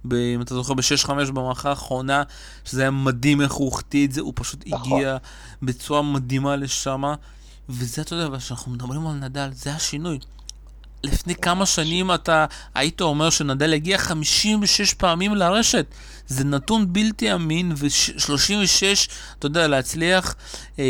ב, אם אתה זוכר, ב-6-5 במערכה האחרונה, שזה היה מדהים איך הוא החטיא את זה, הוא פשוט נכון. הגיע בצורה מדהימה לשם. וזה, אתה יודע, כשאנחנו מדברים על נדל, זה השינוי. לפני כמה שנים אתה היית אומר שנדל הגיע 56 פעמים לרשת. זה נתון בלתי אמין, ו-36, אתה יודע, להצליח אה,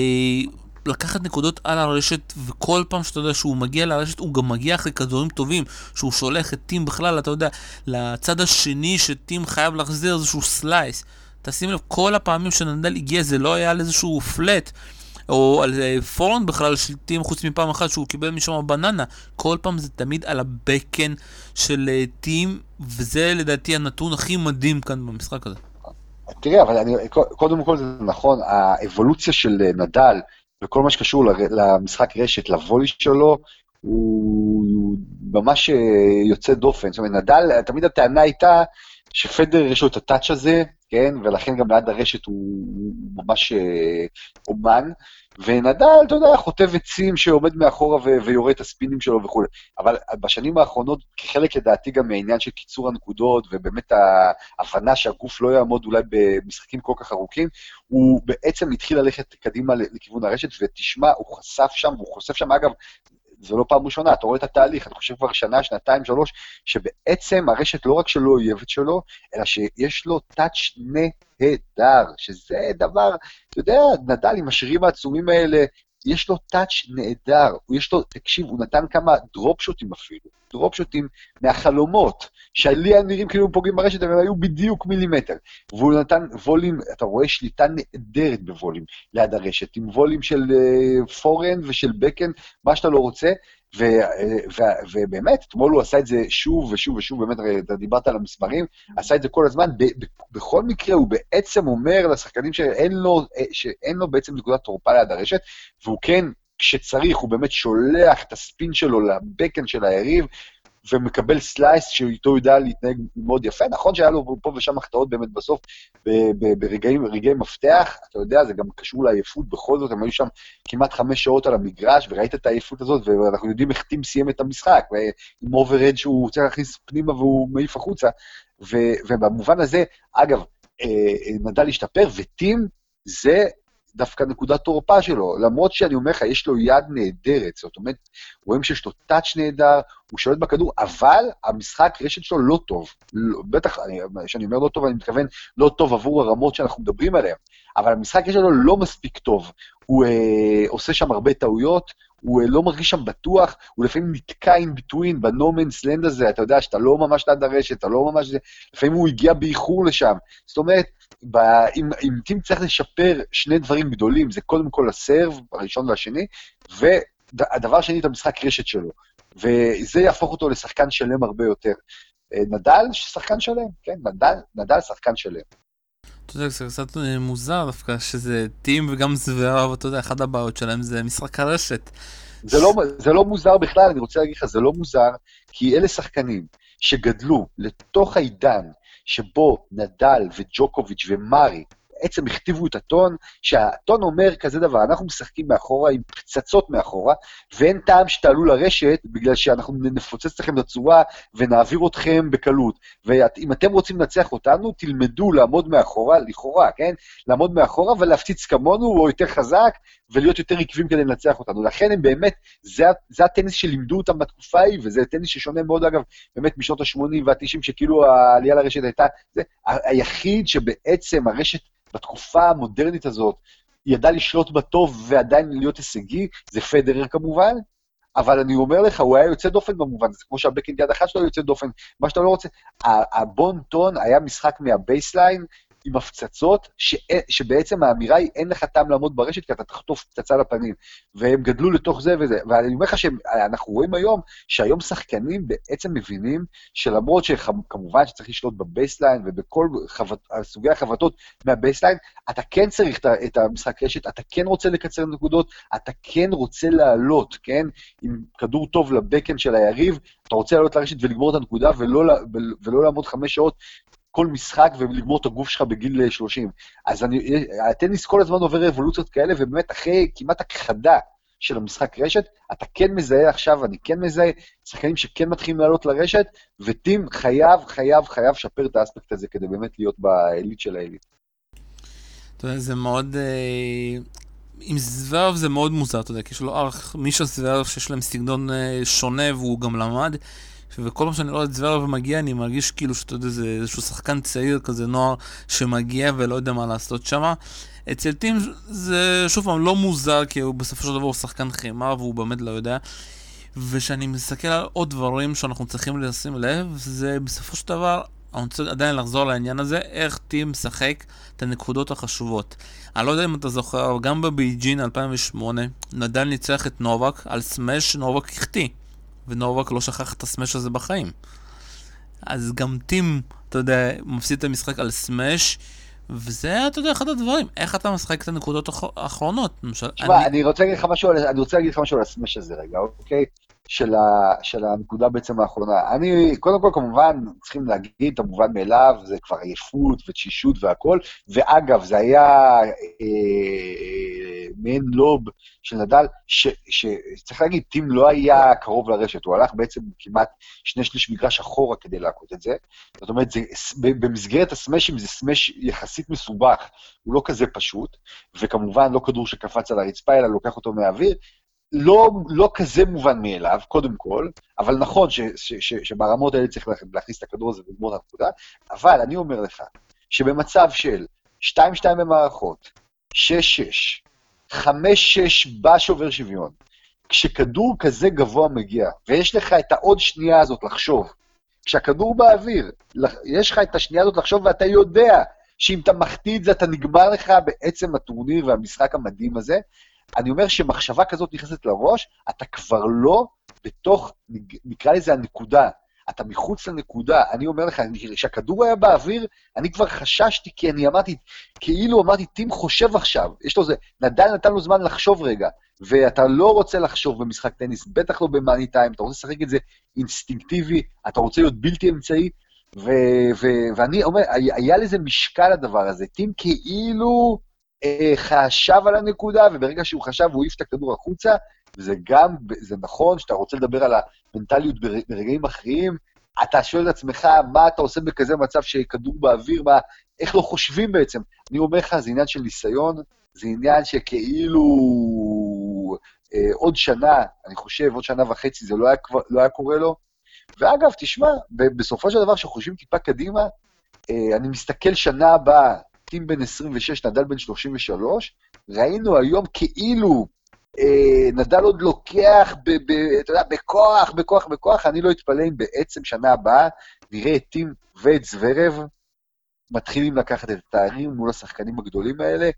לקחת נקודות על הרשת, וכל פעם שאתה יודע שהוא מגיע לרשת, הוא גם מגיע אחרי כדורים טובים, שהוא שולח את טים בכלל, אתה יודע, לצד השני שטים חייב להחזיר איזשהו סלייס. תשים לב, כל הפעמים שנדל הגיע זה לא היה על איזשהו פלט. או על אה, פורן בכלל של טים חוץ מפעם אחת שהוא קיבל משם בננה. כל פעם זה תמיד על הבקן של אה, טים, וזה לדעתי הנתון הכי מדהים כאן במשחק הזה. תראה, אבל אני, קודם כל זה נכון, האבולוציה של אה, נדל וכל מה שקשור למשחק רשת, לוולי שלו, הוא ממש יוצא דופן. זאת אומרת, נדל, תמיד הטענה הייתה שפדר יש לו את הטאץ' הזה, כן? ולכן גם ליד הרשת הוא ממש אומן, ונדל, אתה יודע, חוטב עצים שעומד מאחורה ו- ויורה את הספינים שלו וכולי. אבל בשנים האחרונות, כחלק לדעתי גם מהעניין של קיצור הנקודות, ובאמת ההבנה שהגוף לא יעמוד אולי במשחקים כל כך ארוכים, הוא בעצם התחיל ללכת קדימה לכיוון הרשת, ותשמע, הוא חשף שם, הוא חושף שם, אגב, זו לא פעם ראשונה, אתה רואה את התהליך, אני חושב כבר שנה, שנתיים, שלוש, שבעצם הרשת לא רק שלא אויבת שלו, אלא שיש לו touch נהדר, שזה דבר, אתה יודע, נדל עם השרירים העצומים האלה, יש לו touch נהדר, יש לו, תקשיב, הוא נתן כמה drop shot ים אפילו, drop shot ים מהחלומות, שלי היו נראים כאילו פוגעים ברשת, אבל היו בדיוק מילימטר. והוא נתן volley ים, אתה רואה שליטה נהדרת ב volley ים ליד הרשת, עם וולים של uh, פורן ושל בקן, מה שאתה לא רוצה, ו, ו, ובאמת, אתמול הוא עשה את זה שוב ושוב ושוב, באמת, אתה דיברת על המספרים, עשה את זה כל הזמן, ב, ב, בכל מקרה הוא בעצם אומר לשחקנים שאין לו, שאין לו בעצם נקודת תורפה ליד הרשת, והוא כן, כשצריך, הוא באמת שולח את הספין שלו לבקן של היריב, ומקבל סלייס שאיתו יודע להתנהג מאוד יפה. נכון שהיה לו פה ושם החטאות באמת בסוף, ברגעים מפתח, אתה יודע, זה גם קשור לעייפות, בכל זאת, הם היו שם כמעט חמש שעות על המגרש, וראית את העייפות הזאת, ואנחנו יודעים איך טים סיים את המשחק, עם overhead שהוא צריך להכניס פנימה והוא מעיף החוצה, ובמובן הזה, אגב, אה, נדל השתפר, וטים זה דווקא נקודת תורפה שלו, למרות שאני אומר לך, יש לו יד נהדרת, זאת אומרת, רואים שיש לו touch נהדר, הוא שולט בכדור, אבל המשחק רשת שלו לא טוב. לא, בטח, כשאני אומר לא טוב, אני מתכוון לא טוב עבור הרמות שאנחנו מדברים עליהן, אבל המשחק רשת שלו לא מספיק טוב. הוא אה, עושה שם הרבה טעויות, הוא אה, לא מרגיש שם בטוח, הוא לפעמים נתקע in between, בנומנס לנד הזה, אתה יודע שאתה לא ממש ליד הרשת, אתה לא ממש... לפעמים הוא הגיע באיחור לשם. זאת אומרת, ב, אם, אם טים צריך לשפר שני דברים גדולים, זה קודם כל הסרב, הראשון והשני, והדבר השני, את המשחק רשת שלו. וזה יהפוך אותו לשחקן שלם הרבה יותר. אה, נדל, שחקן שלם, כן, נדל, נדל שחקן שלם. אתה יודע, זה קצת אה, מוזר דווקא שזה טים וגם זווירה, ואתה יודע, אחת הבעיות שלהם זה משחק הרשת. זה לא, זה לא מוזר בכלל, אני רוצה להגיד לך, זה לא מוזר, כי אלה שחקנים שגדלו לתוך העידן שבו נדל וג'וקוביץ' ומרי בעצם הכתיבו את הטון, שהטון אומר כזה דבר, אנחנו משחקים מאחורה עם פצצות מאחורה, ואין טעם שתעלו לרשת, בגלל שאנחנו נפוצץ לכם את הצורה ונעביר אתכם בקלות. ואם אתם רוצים לנצח אותנו, תלמדו לעמוד מאחורה, לכאורה, כן? לעמוד מאחורה ולהפציץ כמונו, או יותר חזק, ולהיות יותר עקביים כדי לנצח אותנו. לכן הם באמת, זה, זה הטניס שלימדו אותם בתקופה ההיא, וזה טניס ששונה מאוד, אגב, באמת משנות ה-80 וה-90, שכאילו העלייה לרשת הייתה, זה היחיד שבעצם הרשת בתקופה המודרנית הזאת, ידע לשלוט בטוב ועדיין להיות הישגי, זה פדרר כמובן, אבל אני אומר לך, הוא היה יוצא דופן במובן הזה, כמו שה backhand יד אחת שלו יוצא דופן, מה שאתה לא רוצה. הבון טון היה משחק מה baseline, עם הפצצות, ש... שבעצם האמירה היא, אין לך טעם לעמוד ברשת כי אתה תחטוף פצצה לפנים. והם גדלו לתוך זה וזה. ואני אומר לך שאנחנו רואים היום, שהיום שחקנים בעצם מבינים שלמרות שכמובן שצריך לשלוט ב baseline ובכל חוות... סוגי החבטות מה baseline, אתה כן צריך את המשחק רשת, אתה כן רוצה לקצר נקודות, אתה כן רוצה לעלות, כן? עם כדור טוב לבקן של היריב, אתה רוצה לעלות לרשת ולגמור את הנקודה ולא, ולא לעמוד חמש שעות כל משחק ולגמור את הגוף שלך בגיל 30. אז אני, הטניס כל הזמן עובר אבולוציות כאלה, ובאמת אחרי כמעט הכחדה של המשחק רשת, אתה כן מזהה עכשיו, אני כן מזהה שחקנים שכן מתחילים לעלות לרשת, וטים חייב, חייב, חייב לשפר את האספקט הזה כדי באמת להיות בעילית של העילית. אתה יודע, זה מאוד... אה, עם זוורב זה מאוד מוזר, אתה יודע, כי יש לו ארך, מישה זוורב שיש להם סגנון אה, שונה והוא גם למד. וכל פעם שאני רואה את זוורב מגיע, אני מרגיש כאילו שאתה יודע, זה איזשהו שחקן צעיר כזה, נוער, שמגיע ולא יודע מה לעשות שם. אצל טים זה שוב פעם לא מוזר, כי הוא בסופו של דבר הוא שחקן חימה והוא באמת לא יודע. וכשאני מסתכל על עוד דברים שאנחנו צריכים לשים לב, זה בסופו של דבר, אני רוצה עדיין לחזור לעניין הזה, איך טים משחק את הנקודות החשובות. אני לא יודע אם אתה זוכר, גם בבייג'ין 2008, נדל ניצח את נובק על סמש נובק החטיא. ונובק לא שכח את הסמש הזה בחיים. אז גם טים, אתה יודע, מפסיד את המשחק על סמש, וזה, אתה יודע, אחד הדברים, איך אתה משחק את הנקודות האחרונות. תשמע, אני... אני רוצה להגיד לך משהו, אני רוצה להגיד לך משהו על הסמש הזה רגע, אוקיי? של, ה, של הנקודה בעצם האחרונה. אני, קודם כל, כמובן, צריכים להגיד את המובן מאליו, זה כבר עייפות ותשישות והכול, ואגב, זה היה אה, מעין לוב של נדל, שצריך להגיד, טים לא היה קרוב לרשת, הוא הלך בעצם כמעט שני שליש מגרש אחורה כדי להכות את זה. זאת אומרת, זה, במסגרת הסמשים זה סמש יחסית מסובך, הוא לא כזה פשוט, וכמובן לא כדור שקפץ על הרצפה, אלא לוקח אותו מהאוויר, לא, לא כזה מובן מאליו, קודם כל, אבל נכון ש, ש, ש, שברמות האלה צריך להכניס את הכדור הזה ולגמור את הנקודה, אבל אני אומר לך, שבמצב של 2-2 במערכות, 6-6, 5-6 בשובר שוויון, כשכדור כזה גבוה מגיע, ויש לך את העוד שנייה הזאת לחשוב, כשהכדור באוויר, יש לך את השנייה הזאת לחשוב ואתה יודע שאם אתה מחטיא את זה, אתה נגמר לך בעצם הטורניר והמשחק המדהים הזה, אני אומר שמחשבה כזאת נכנסת לראש, אתה כבר לא בתוך, נקרא לזה הנקודה, אתה מחוץ לנקודה. אני אומר לך, כשהכדור היה באוויר, אני כבר חששתי, כי אני אמרתי, כאילו אמרתי, טים חושב עכשיו, יש לו זה, נדל נתן לו זמן לחשוב רגע, ואתה לא רוצה לחשוב במשחק טניס, בטח לא במאני טיים, אתה רוצה לשחק את זה אינסטינקטיבי, אתה רוצה להיות בלתי אמצעי, ו- ו- ואני אומר, היה לזה משקל הדבר הזה, טים כאילו... אה, חשב על הנקודה, וברגע שהוא חשב הוא העיף את הכדור החוצה, וזה גם, זה נכון שאתה רוצה לדבר על המנטליות ברגעים אחרים, אתה שואל את עצמך, מה אתה עושה בכזה מצב שכדור באוויר, מה, איך לא חושבים בעצם? אני אומר לך, זה עניין של ניסיון, זה עניין שכאילו אה, עוד שנה, אני חושב, עוד שנה וחצי, זה לא היה, לא היה קורה לו. ואגב, תשמע, בסופו של דבר, כשחושבים טיפה קדימה, אה, אני מסתכל שנה הבאה, טים בן 26, נדל בן 33, ראינו היום כאילו אה, נדל עוד לוקח, ב, ב, אתה יודע, בכוח, בכוח, בכוח, אני לא אתפלא אם בעצם שנה הבאה נראה את טים ואת זוורב מתחילים לקחת את התארים מול השחקנים הגדולים האלה,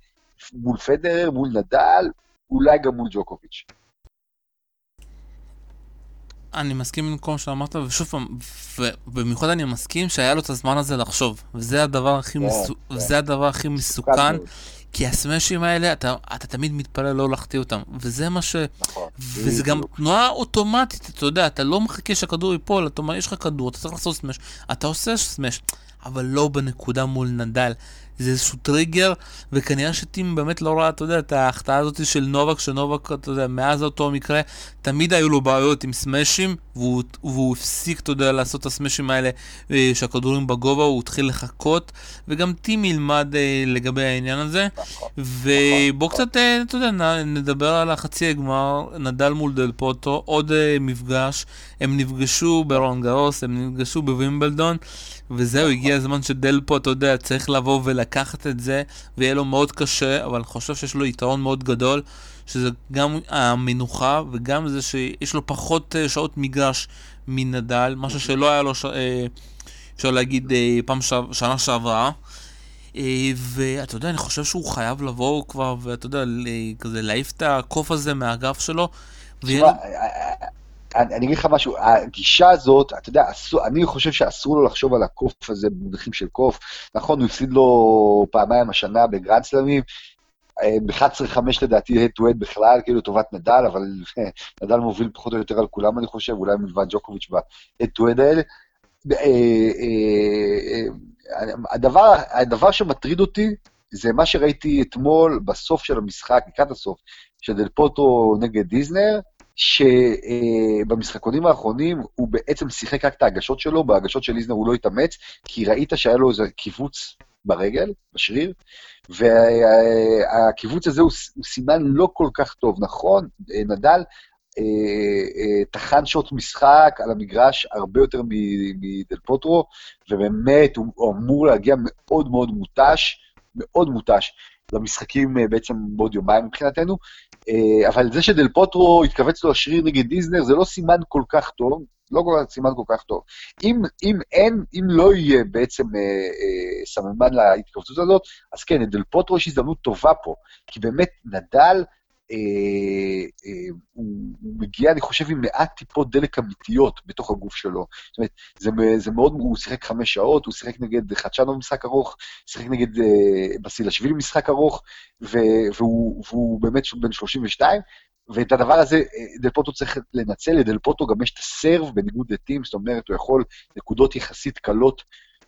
מול פדרר, מול נדל, אולי גם מול ג'וקוביץ'. אני מסכים עם כל מה שאמרת, ושוב פעם, ובמיוחד אני מסכים שהיה לו את הזמן הזה לחשוב, וזה הדבר הכי, yeah, מסו... yeah. וזה הדבר הכי מסוכן, כי הסמאשים האלה, אתה, אתה תמיד מתפלל לא להחטיא אותם, וזה מה ש... נכון. וזה גם תנועה אוטומטית, אתה יודע, אתה לא מחכה שהכדור ייפול, אתה אומר, יש לך כדור, אתה צריך לעשות סמאש, אתה עושה סמאש, אבל לא בנקודה מול נדל. זה איזשהו טריגר, וכנראה שטים באמת לא ראה, אתה יודע, את ההחטאה הזאת של נובק, שנובק, אתה יודע, מאז אותו מקרה, תמיד היו לו בעיות עם סמאשים, והוא, והוא הפסיק, אתה יודע, לעשות את הסמאשים האלה, אה, שהכדורים בגובה, הוא התחיל לחכות, וגם טים ילמד אה, לגבי העניין הזה. ובוא קצת, אה, אתה יודע, נדבר על החצי הגמר, נדל מול דל פוטו, עוד מפגש, הם נפגשו ברון גרוס, הם נפגשו בווימבלדון. וזהו, הגיע הזמן שדל פה, אתה יודע, צריך לבוא ולקחת את זה, ויהיה לו מאוד קשה, אבל אני חושב שיש לו יתרון מאוד גדול, שזה גם המנוחה, וגם זה שיש לו פחות אה, שעות מגרש מנדל, משהו שלא היה לו, ש... אה, אפשר להגיד, אה, פעם ש... שנה שעברה. ואתה יודע, אני חושב שהוא חייב לבוא כבר, ואתה יודע, כזה להעיף את הקוף הזה מהאגף שלו. תשמע, אני, אני אגיד לך משהו, הגישה הזאת, אתה יודע, אסור, אני חושב שאסור לו לחשוב על הקוף הזה במונחים של קוף. נכון, הוא הפסיד לו פעמיים השנה בגרנד סלמים, ב-11-5 לדעתי הד טו הד בכלל, כאילו לטובת נדל, אבל נדל מוביל פחות או יותר על כולם, אני חושב, אולי מלבד ג'וקוביץ' בהד טו הד האלה. אה, אה, אה, הדבר, שמטריד אותי זה מה שראיתי אתמול בסוף של המשחק, לקראת הסוף, של דל פוטרו נגד איזנר, שבמשחקונים האחרונים הוא בעצם שיחק רק את ההגשות שלו, בהגשות של איזנר הוא לא התאמץ, כי ראית שהיה לו איזה כיווץ ברגל, בשריר, והקיבוץ הזה הוא, הוא סימן לא כל כך טוב. נכון, נדל אה, אה, טחן שעות משחק על המגרש הרבה יותר מדל פוטרו, ובאמת הוא, אמור להגיע מאוד מאוד מותש, מאוד מותש למשחקים אה, בעצם בעוד יומיים מבחינתנו, אה, אבל זה שדל פוטרו התכווץ לו השריר נגד דיזנר, זה לא סימן כל כך טוב, לא כך סימן כל כך טוב. אם, אם אין, אם לא יהיה בעצם אה, אה, סממן להתכווצות הזאת, אז כן, לדל פוטרו יש הזדמנות טובה פה, כי באמת נדל, אה, אה, הוא, הוא מגיע, אני חושב, עם מעט טיפות דלק אמיתיות בתוך הגוף שלו. זאת אומרת, זה, זה מאוד, הוא שיחק חמש שעות, הוא שיחק נגד חדשנו במשחק ארוך, שיחק נגד אה, בסילשווילי במשחק ארוך, והוא, והוא באמת בן 32, ואת הדבר הזה אה, דל פוטו צריך לנצל, לדל פוטו גם יש את הסרב בניגוד לטים, זאת אומרת, הוא יכול נקודות יחסית קלות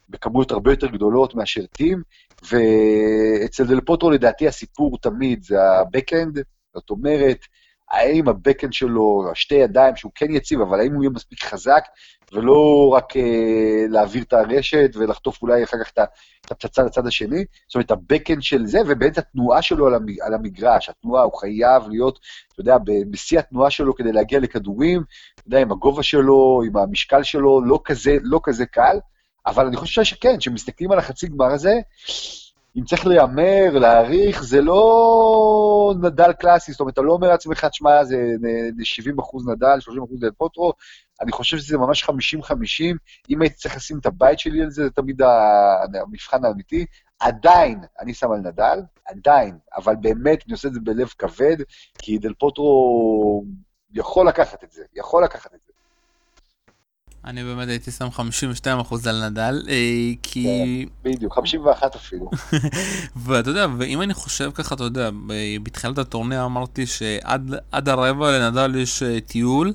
בכמויות הרבה יותר גדולות מאשר טים, ואצל דל פוטו לדעתי הסיפור תמיד זה ה-Backend, זאת אומרת, האם הבקאנד שלו, השתי ידיים, שהוא כן יציב, אבל האם הוא יהיה מספיק חזק, ולא רק אה, להעביר את הרשת ולחטוף אולי אחר כך את הפצצה לצד השני. זאת אומרת, הבקאנד של זה, ובאמת התנועה שלו על המגרש, התנועה, הוא חייב להיות, אתה יודע, בשיא התנועה שלו כדי להגיע לכדורים, אתה יודע, עם הגובה שלו, עם המשקל שלו, לא כזה, לא כזה קל, אבל אני חושב שכן, כשמסתכלים על החצי גמר הזה, אם צריך להיאמר, להעריך, זה לא נדל קלאסי, זאת אומרת, אתה לא אומר לעצמך, תשמע, זה 70 אחוז נדל, 30 אחוז דל פוטרו, אני חושב שזה ממש 50-50. אם הייתי צריך לשים את הבית שלי על זה, זה תמיד המבחן האמיתי. עדיין, אני שם על נדל, עדיין, אבל באמת, אני עושה את זה בלב כבד, כי דל פוטרו יכול לקחת את זה, יכול לקחת את זה. אני באמת הייתי שם 52% על נדל, אה, כי... כן, בדיוק, 51 אפילו. ואתה יודע, ואם אני חושב ככה, אתה יודע, בתחילת הטורניר אמרתי שעד הרבע לנדל יש אה, טיול,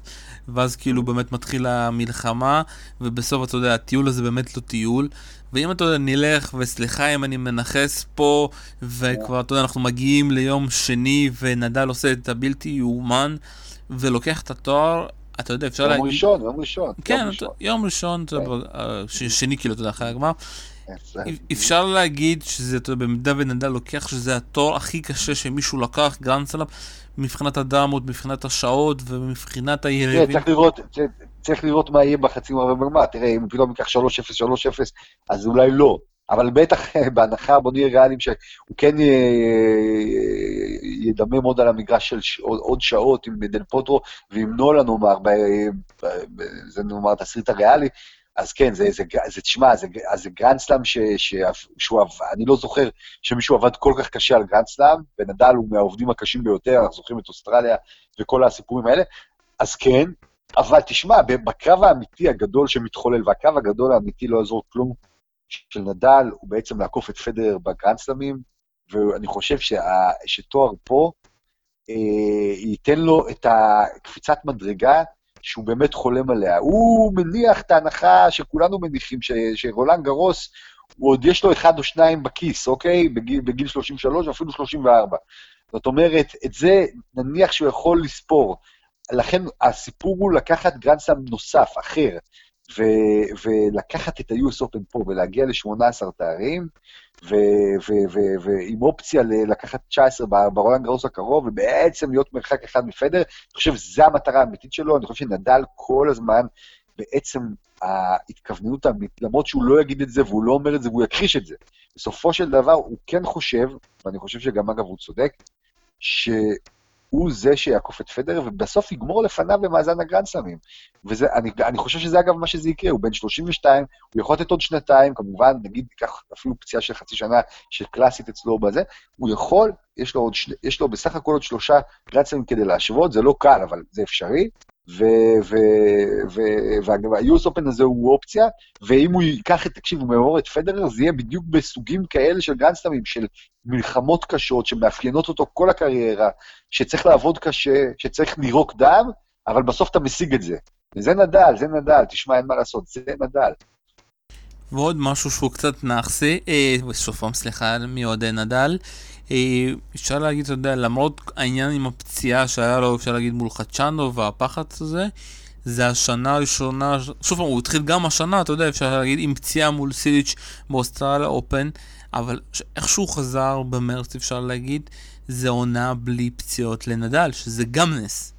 ואז כאילו באמת מתחילה המלחמה, ובסוף אתה יודע, הטיול הזה באמת לא טיול. ואם אתה יודע, נלך, וסליחה אם אני מנכס פה, וכבר, אתה יודע, אנחנו מגיעים ליום שני, ונדל עושה את הבלתי יאומן, ולוקח את התואר, אתה יודע, אפשר להגיד... יום ראשון, יום ראשון. כן, יום ראשון, כן. שני כאילו, אתה יודע, אחרי הגמר. אפשר להגיד שזה, אתה יודע, במידה ונדל לוקח שזה התור הכי קשה שמישהו לקח, גרנדסלאם, מבחינת הדרמות, מבחינת השעות ומבחינת היריבים. צריך לראות, צריך לראות מה יהיה בחצי גמר ובגמר. תראה, אם פתאום ייקח 3-0, 3-0, אז אולי לא. אבל בטח בהנחה, בוא נהיה ריאליים, שהוא כן ידמם עוד על המגרש של עוד שעות עם דל פוטרו ועם נולה נאמר, זה נאמר תסריט הריאלי, אז כן, זה, זה, זה תשמע, זה, זה גרנדסלאם ש, ש, שהוא, אני לא זוכר שמישהו עבד כל כך קשה על גרנדסלאם, ונדל הוא מהעובדים הקשים ביותר, אנחנו זוכרים את אוסטרליה וכל הסיפורים האלה, אז כן, אבל תשמע, בקרב האמיתי הגדול שמתחולל, והקרב הגדול האמיתי לא יעזור כלום, של נדל הוא בעצם לעקוף את פדר בגרנדסלמים, ואני חושב שה, שתואר פה אה, ייתן לו את הקפיצת מדרגה שהוא באמת חולם עליה. הוא מניח את ההנחה שכולנו מניחים, ש, שרולנד גרוס, הוא עוד יש לו אחד או שניים בכיס, אוקיי? בגיל, בגיל 33 ואפילו 34. זאת אומרת, את זה נניח שהוא יכול לספור. לכן הסיפור הוא לקחת גרנדסלם נוסף, אחר, ו- ולקחת את ה-US Open פה ולהגיע ל-18 תארים, ועם אופציה לקחת 19 ברולנד גרוס הקרוב, ובעצם להיות מרחק אחד מפדר, אני חושב שזו המטרה האמיתית שלו, אני חושב שנדל כל הזמן, בעצם ההתכווננות האמיתית, למרות שהוא לא יגיד את זה והוא לא אומר את זה והוא יכחיש את זה. בסופו של דבר הוא כן חושב, ואני חושב שגם אגב הוא צודק, ש... הוא זה שיעקוף את פדרר, ובסוף יגמור לפניו במאזן הגרנדסלמים. ואני חושב שזה אגב מה שזה יקרה, הוא בן 32, הוא יכול לתת עוד שנתיים, כמובן, נגיד, ניקח אפילו פציעה של חצי שנה, שקלאסית אצלו בזה, הוא יכול, יש לו, עוד, יש לו בסך הכל עוד שלושה גרנדסלמים כדי להשוות, זה לא קל, אבל זה אפשרי, וה-US Open הזה הוא אופציה, ואם הוא ייקח את, תקשיב, הוא מעורר את פדרר, זה יהיה בדיוק בסוגים כאלה של גרנדסלמים, של מלחמות קשות, שמאפיינות אותו כל הקריירה, שצריך לעבוד קשה, שצריך לירוק דם, אבל בסוף אתה משיג את זה. וזה נדל, זה נדל, תשמע, אין מה לעשות, זה נדל. ועוד משהו שהוא קצת נאחסי, אה, שוב סליחה, מי עוד נדל, אה, אפשר להגיד, אתה יודע, למרות העניין עם הפציעה שהיה לו, אפשר להגיד, מול חדשנו והפחד הזה, זה השנה הראשונה, שוב פעם, הוא התחיל גם השנה, אתה יודע, אפשר להגיד, עם פציעה מול סיליץ' באוסטרליה אופן, אבל איך שהוא חזר במרץ, אפשר להגיד, זה עונה בלי פציעות לנדל, שזה גם נס.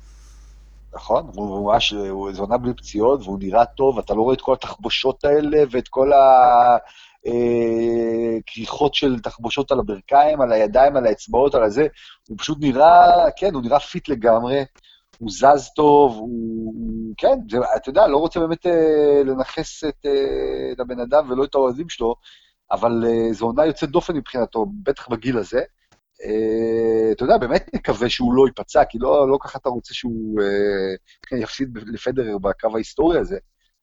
נכון, הוא ממש, זה עונה בלי פציעות, והוא נראה טוב, אתה לא רואה את כל התחבושות האלה ואת כל ה... אה, כריכות של תחבושות על הברכיים, על הידיים, על האצבעות, על הזה, הוא פשוט נראה, כן, הוא נראה fit לגמרי, הוא זז טוב, הוא, כן, זה, אתה יודע, לא רוצה באמת אה, לנכס את, אה, את הבן אדם ולא את האוהדים שלו, אבל אה, זו עונה יוצאת דופן מבחינתו, בטח בגיל הזה. אה, אתה יודע, באמת נקווה שהוא לא ייפצע, כי לא, לא ככה אתה רוצה שהוא כן, יפסיד לפדרר בקו ההיסטורי הזה.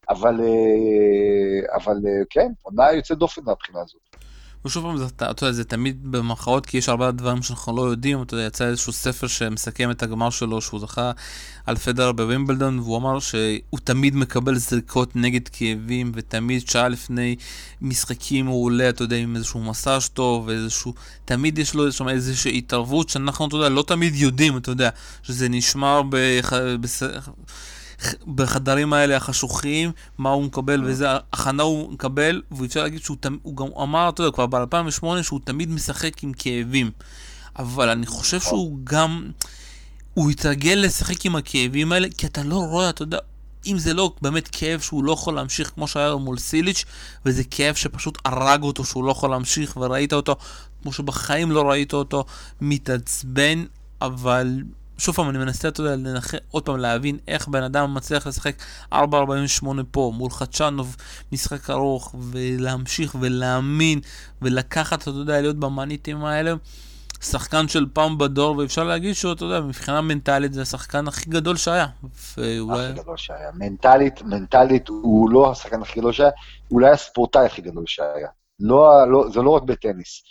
אבל, אה, אבל אה, כן, עונה יוצאת דופן מהבחינה הזאת. ושוב פעם, אתה יודע, זה תמיד במחאות, כי יש הרבה דברים שאנחנו לא יודעים. אתה יודע, יצא איזשהו ספר שמסכם את הגמר שלו, שהוא זכה על פדר בווימבלדון, והוא אמר שהוא תמיד מקבל זריקות נגד כאבים, ותמיד שעה לפני משחקים הוא עולה, אתה יודע, עם איזשהו מסאז' טוב, ואיזשהו... תמיד יש לו שם איזושהי התערבות שאנחנו, אתה יודע, לא תמיד יודעים, אתה יודע, שזה נשמר בח... בס... בחדרים האלה החשוכים, מה הוא מקבל ואיזה הכנה הוא מקבל, ואפשר להגיד שהוא תמיד, הוא גם אמר, אתה יודע, כבר ב-2008 שהוא תמיד משחק עם כאבים. אבל אני חושב נכון. שהוא גם, הוא התרגל לשחק עם הכאבים האלה, כי אתה לא רואה, אתה יודע, אם זה לא באמת כאב שהוא לא יכול להמשיך כמו שהיה מול סיליץ', וזה כאב שפשוט הרג אותו, שהוא לא יכול להמשיך, וראית אותו כמו שבחיים לא ראית אותו מתעצבן, אבל שוב פעם, אני מנסה, אתה יודע, לנח... עוד פעם להבין איך בן אדם מצליח לשחק 4.48 פה מול חדשנוב, משחק ארוך, ולהמשיך ולהאמין, ולקחת, אתה יודע, להיות במאניטים האלה. שחקן של פעם בדור, ואפשר להגיד שהוא, אתה יודע, מבחינה מנטלית זה השחקן הכי גדול שהיה. הכי גדול שהיה. מנטלית, מנטלית הוא לא השחקן הכי גדול שהיה, אולי הספורטאי הכי גדול שהיה. לא, לא, זה לא רק בטניס.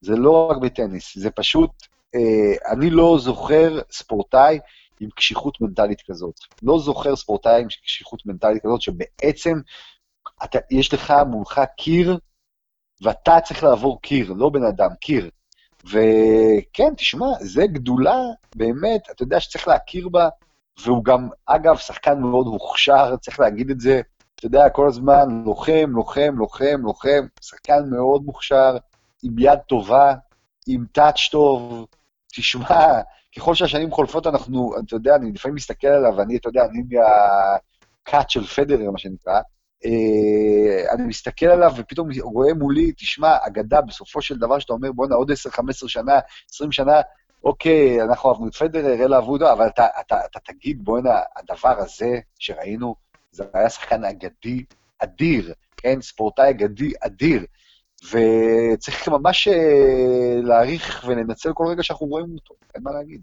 זה לא רק בטניס, זה פשוט אני לא זוכר ספורטאי עם קשיחות מנטלית כזאת. לא זוכר ספורטאי עם קשיחות מנטלית כזאת, שבעצם אתה, יש לך מולך קיר, ואתה צריך לעבור קיר, לא בן אדם, קיר. וכן, תשמע, זה גדולה, באמת, אתה יודע שצריך להכיר בה, והוא גם, אגב, שחקן מאוד מוכשר, צריך להגיד את זה, אתה יודע, כל הזמן לוחם, לוחם, לוחם, לוחם, שחקן מאוד מוכשר, עם יד טובה, עם טאץ' טוב, תשמע, ככל שהשנים חולפות, אנחנו, אתה יודע, אני לפעמים מסתכל עליו, ואני, אתה יודע, אני מהקאט של פדרר, מה שנקרא, אה, אני מסתכל עליו ופתאום רואה מולי, תשמע, אגדה, בסופו של דבר שאתה אומר, בואנה, עוד 10-15 שנה, 20 שנה, אוקיי, אנחנו אהבנו את פדרר, אלה אהבו אבל אתה, אתה, אתה תגיד, בואנה, הדבר הזה שראינו, זה היה שחקן אגדי אדיר, כן, ספורטאי אגדי אדיר. וצריך ממש אה, להעריך ולנצל כל רגע שאנחנו רואים אותו, אין מה להגיד.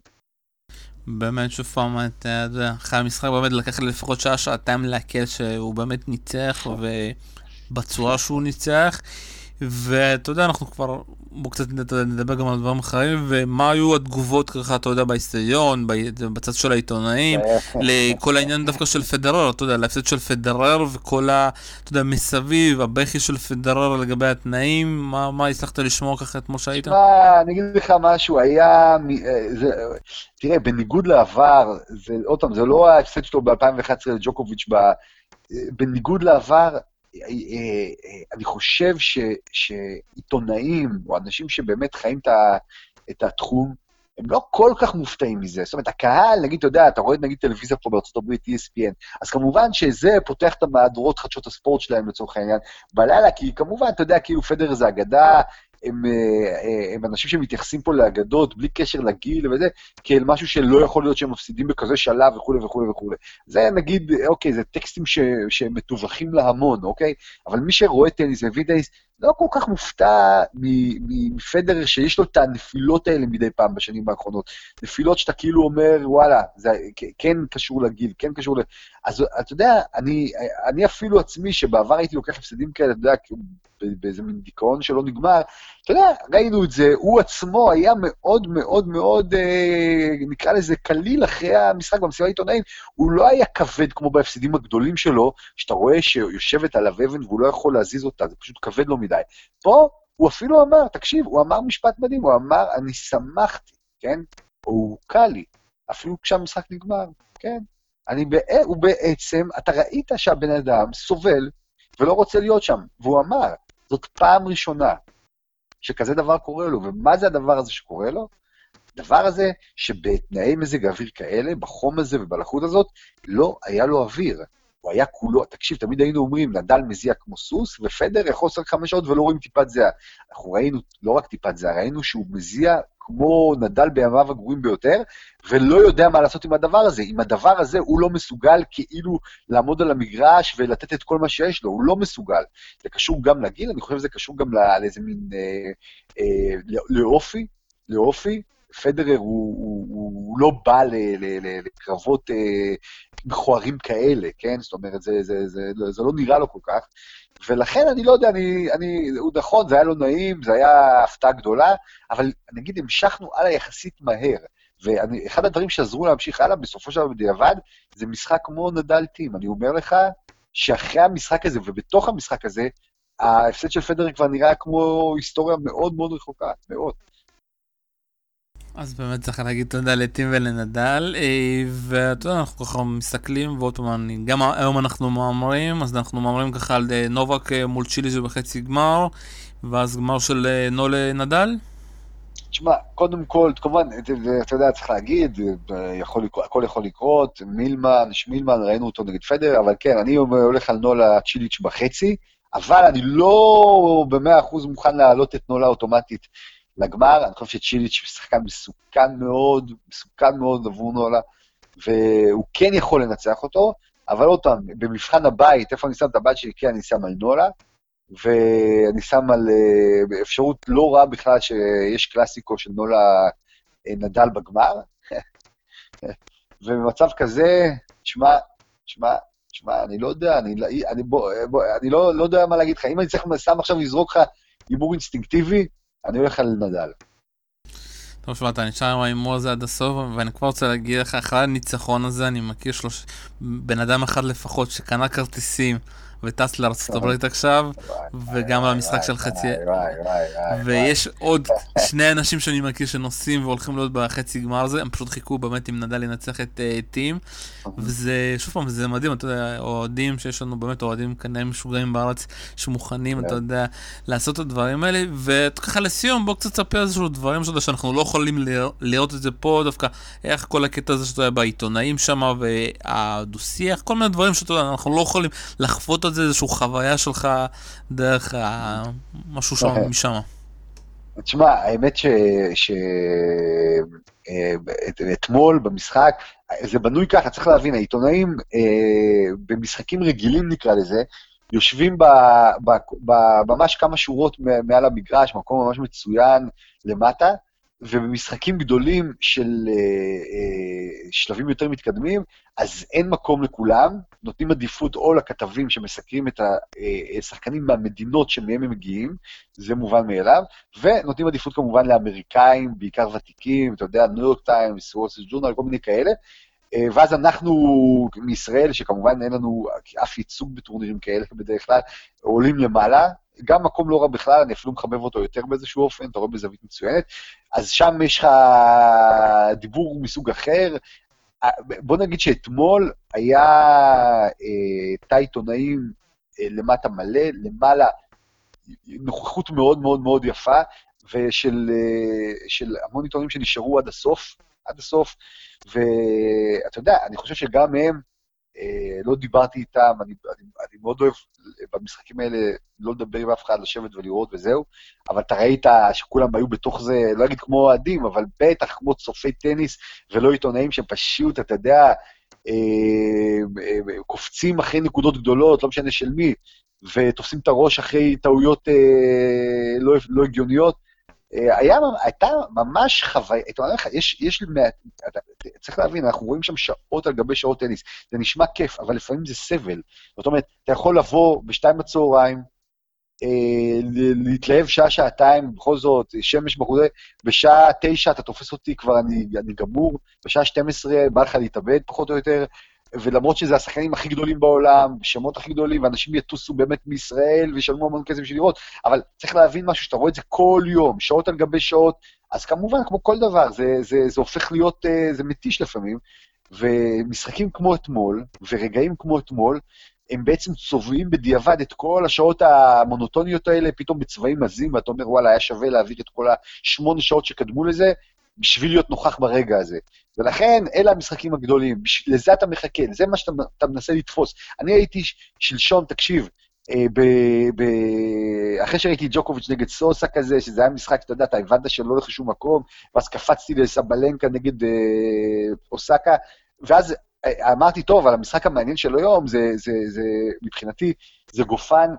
באמת, שוב פעם, אתה יודע, אחרי המשחק באמת לקח לי לפחות שעה, שעתיים להקל שהוא באמת ניצח, ובצורה שהוא ניצח. ואתה יודע, אנחנו כבר, בואו קצת נדבר גם על דברים אחרים, ומה היו התגובות ככה, אתה יודע, באיסטדיון, בצד של העיתונאים, לכל העניין דווקא של פדרר, אתה יודע, להפסד של פדרר וכל ה... אתה יודע, מסביב, הבכי של פדרר לגבי התנאים, מה, מה הצלחת לשמוע ככה אתמול שהיית? תשמע, אני אגיד לך משהו, היה... אה, זה, תראה, בניגוד לעבר, זה, עוד פעם, זה לא ההפסד שלו ב-2011 לג'וקוביץ', אה, בניגוד לעבר, אני חושב ש, שעיתונאים, או אנשים שבאמת חיים את התחום, הם לא כל כך מופתעים מזה. זאת אומרת, הקהל, נגיד, אתה יודע, אתה רואה נגיד טלוויזיה פה בארצות הברית, ESPN, אז כמובן שזה פותח את המהדורות חדשות הספורט שלהם לצורך העניין בלילה, כי כמובן, אתה יודע, כאילו פדר זה אגדה, הם, אה, הם אנשים שמתייחסים פה לאגדות, בלי קשר לגיל וזה, כאל משהו שלא יכול להיות שהם מפסידים בכזה שלב וכולי וכולי וכולי. זה נגיד, אוקיי, זה טקסטים ש, שמתווכים להמון, אוקיי? אבל מי שרואה טניס טניס, לא כל כך מופתע מפדרר שיש לו את הנפילות האלה מדי פעם בשנים האחרונות. נפילות שאתה כאילו אומר, וואלה, זה כן קשור לגיל, כן קשור ל... אז אתה יודע, אני, אני אפילו עצמי, שבעבר הייתי לוקח הפסדים כאלה, אתה יודע, באיזה מין דיכאון שלא נגמר, אתה יודע, ראינו את זה, הוא עצמו היה מאוד מאוד מאוד, אה, נקרא לזה קליל אחרי המשחק במסיבת העיתונאים, הוא לא היה כבד כמו בהפסדים הגדולים שלו, שאתה רואה שיושבת עליו אבן והוא לא יכול להזיז אותה, זה פשוט כבד לו מדי. פה הוא אפילו אמר, תקשיב, הוא אמר משפט מדהים, הוא אמר, אני שמחתי, כן? הוא קל לי, אפילו כשהמשחק נגמר, כן? אני, הוא בעצם, אתה ראית שהבן אדם סובל ולא רוצה להיות שם, והוא אמר, זאת פעם ראשונה שכזה דבר קורה לו, ומה זה הדבר הזה שקורה לו? הדבר הזה שבתנאי מזג אוויר כאלה, בחום הזה ובלחות הזאת, לא היה לו אוויר. הוא היה כולו, תקשיב, תמיד היינו אומרים, נדל מזיע כמו סוס, ופדר יכול לשחק חמש שעות ולא רואים טיפת זיעה. אנחנו ראינו לא רק טיפת זיעה, ראינו שהוא מזיע כמו נדל בימיו הגרועים ביותר, ולא יודע מה לעשות עם הדבר הזה. עם הדבר הזה הוא לא מסוגל כאילו לעמוד על המגרש ולתת את כל מה שיש לו, הוא לא מסוגל. זה קשור גם לגיל, אני חושב שזה קשור גם לאיזה מין... אה, אה, לאופי, לאופי. פדרר הוא, הוא, הוא לא בא ל, ל, ל, לקרבות אה, מכוערים כאלה, כן? זאת אומרת, זה, זה, זה, זה, זה לא נראה לו כל כך. ולכן אני לא יודע, אני, אני, הוא נכון, זה היה לא נעים, זה היה הפתעה גדולה, אבל נגיד המשכנו הלאה יחסית מהר. ואחד הדברים שעזרו להמשיך הלאה, בסופו של דבר בדיעבד, זה משחק כמו נדל טים. אני אומר לך שאחרי המשחק הזה ובתוך המשחק הזה, ההפסד של פדר כבר נראה כמו היסטוריה מאוד מאוד רחוקה, מאוד. אז באמת צריך להגיד תודה לטים ולנדל, אה, ואתה יודע, אנחנו ככה מסתכלים, ועוד פעם, גם היום אנחנו מהמרים, אז אנחנו מהמרים ככה על אה, נובק אה, מול צ'יליז בחצי גמר, ואז גמר של נולה נדל. תשמע, קודם כל, כמובן, אתה יודע, צריך להגיד, יכול, הכל יכול לקרות, מילמן, שמילמן, ראינו אותו נגד פדר, אבל כן, אני הולך על נולה צ'יליץ' בחצי, אבל אני לא במאה אחוז מוכן להעלות את נולה אוטומטית לגמר, אני חושב שצ'יליץ' הוא שחקן מסוכן מאוד, מסוכן מאוד עבור נולה, והוא כן יכול לנצח אותו, אבל עוד פעם, במבחן הבית, איפה אני שם את הבית שלי? כן, אני שם על נולה, ואני שם על uh, אפשרות לא רעה בכלל שיש קלאסיקו של נולה uh, נדל בגמר. ובמצב כזה, תשמע, תשמע, תשמע, אני לא יודע, אני, אני, בוא, בוא, אני לא, לא יודע מה להגיד לך. אם אני צריך סתם עכשיו לזרוק לך הימור אינסטינקטיבי, אני הולך על נדל. טוב, שמע, אתה נשאר עם ההימור הזה עד הסוף, ואני כבר רוצה להגיד לך, אחרי הניצחון הזה, אני מכיר שלוש... בן אדם אחד לפחות שקנה כרטיסים וטס הברית עכשיו, וגם על המשחק של חצי... ויש עוד שני אנשים שאני מכיר שנוסעים והולכים להיות בחצי גמר הזה, הם פשוט חיכו באמת אם נדל ינצח את אה, טים, וזה, שוב פעם, זה מדהים, אתה יודע, אוהדים שיש לנו באמת אוהדים כנראה משוגעים בארץ, שמוכנים, אתה יודע, לעשות את הדברים האלה, וככה לסיום, בוא קצת תספר איזשהו דברים שאתה שאנחנו לא יכולים לראות את זה פה, דווקא איך כל הקטע הזה שאתה יודע בעיתונאים שם, והדו-שיח, כל מיני דברים שאתה יודע, אנחנו לא יכולים לחוות את זה, איזושהי חוויה שלך דרך משהו שם אוקיי. משם. תשמע, האמת שאתמול אה, במשחק, זה בנוי ככה, צריך להבין, העיתונאים אה, במשחקים רגילים נקרא לזה, יושבים ב, ב, ב, ממש כמה שורות מעל המגרש, מקום ממש מצוין למטה, ובמשחקים גדולים של אה, אה, שלבים יותר מתקדמים, אז אין מקום לכולם, נותנים עדיפות או לכתבים שמסקרים את השחקנים אה, מהמדינות שמהם הם מגיעים, זה מובן מאליו, ונותנים עדיפות כמובן לאמריקאים, בעיקר ותיקים, אתה יודע, ניו יורק טיימס, וולסט ג'ורנל, כל מיני כאלה, אה, ואז אנחנו מישראל, שכמובן אין לנו אף ייצוג בטורנירים כאלה בדרך כלל, עולים למעלה, גם מקום לא רע בכלל, אני אפילו מחבב אותו יותר באיזשהו אופן, אתה רואה בזווית מצוינת. אז שם יש לך דיבור מסוג אחר. אה, בוא נגיד שאתמול היה אה, תא עיתונאים אה, למטה מלא, למעלה נוכחות מאוד מאוד מאוד יפה, ושל של המון עיתונאים שנשארו עד הסוף, עד הסוף, ואתה יודע, אני חושב שגם הם, אה, לא דיברתי איתם, אני, אני, אני מאוד אוהב במשחקים האלה לא לדבר עם אף אחד, לשבת ולראות וזהו, אבל אתה ראית שכולם היו בתוך זה, לא אגיד כמו אוהדים, אבל בטח כמו צופי טניס ולא עיתונאים שהם פשוט, אתה יודע, אה, אה, קופצים אחרי נקודות גדולות, לא משנה של מי, ותופסים את הראש אחרי טעויות לא, לא הגיוניות. אה, היה, הייתה ממש חוויה, אתה אומר לך, יש, יש, אתה, צריך להבין, אנחנו רואים שם שעות על גבי שעות טניס, זה נשמע כיף, אבל לפעמים זה סבל. זאת אומרת, אתה יכול לבוא בשתיים בצהריים, אה, להתלהב שעה-שעתיים, בכל זאת, שמש בחוזה, בשעה תשע אתה תופס אותי כבר, אני, אני גמור, בשעה 12 בא לך להתאבד, פחות או יותר, ולמרות שזה השחקנים הכי גדולים בעולם, שמות הכי גדולים, ואנשים יטוסו באמת מישראל וישלמו המון כסף בשביל לראות, אבל צריך להבין משהו, שאתה רואה את זה כל יום, שעות על גבי שעות, אז כמובן, כמו כל דבר, זה, זה, זה הופך להיות, אה, זה מתיש לפעמים, ומשחקים כמו אתמול, ורגעים כמו אתמול, הם בעצם צובעים בדיעבד את כל השעות המונוטוניות האלה, פתאום בצבעים עזים, ואתה אומר, וואלה, היה שווה להעביר את כל השמונה שעות שקדמו לזה, בשביל להיות נוכח ברגע הזה. ולכן, אלה המשחקים הגדולים, לזה אתה מחכה, לזה מה שאתה מנסה לתפוס. אני הייתי שלשום, תקשיב, אה, ב, ב, אחרי שראיתי ג'וקוביץ' נגד סוסה כזה, שזה היה משחק, אתה יודע, אתה הבנת שלא הולך לשום מקום, ואז קפצתי לסבלנקה נגד אה, אוסקה, ואז אה, אמרתי, טוב, אבל המשחק המעניין של היום, זה, זה, זה, מבחינתי, זה גופן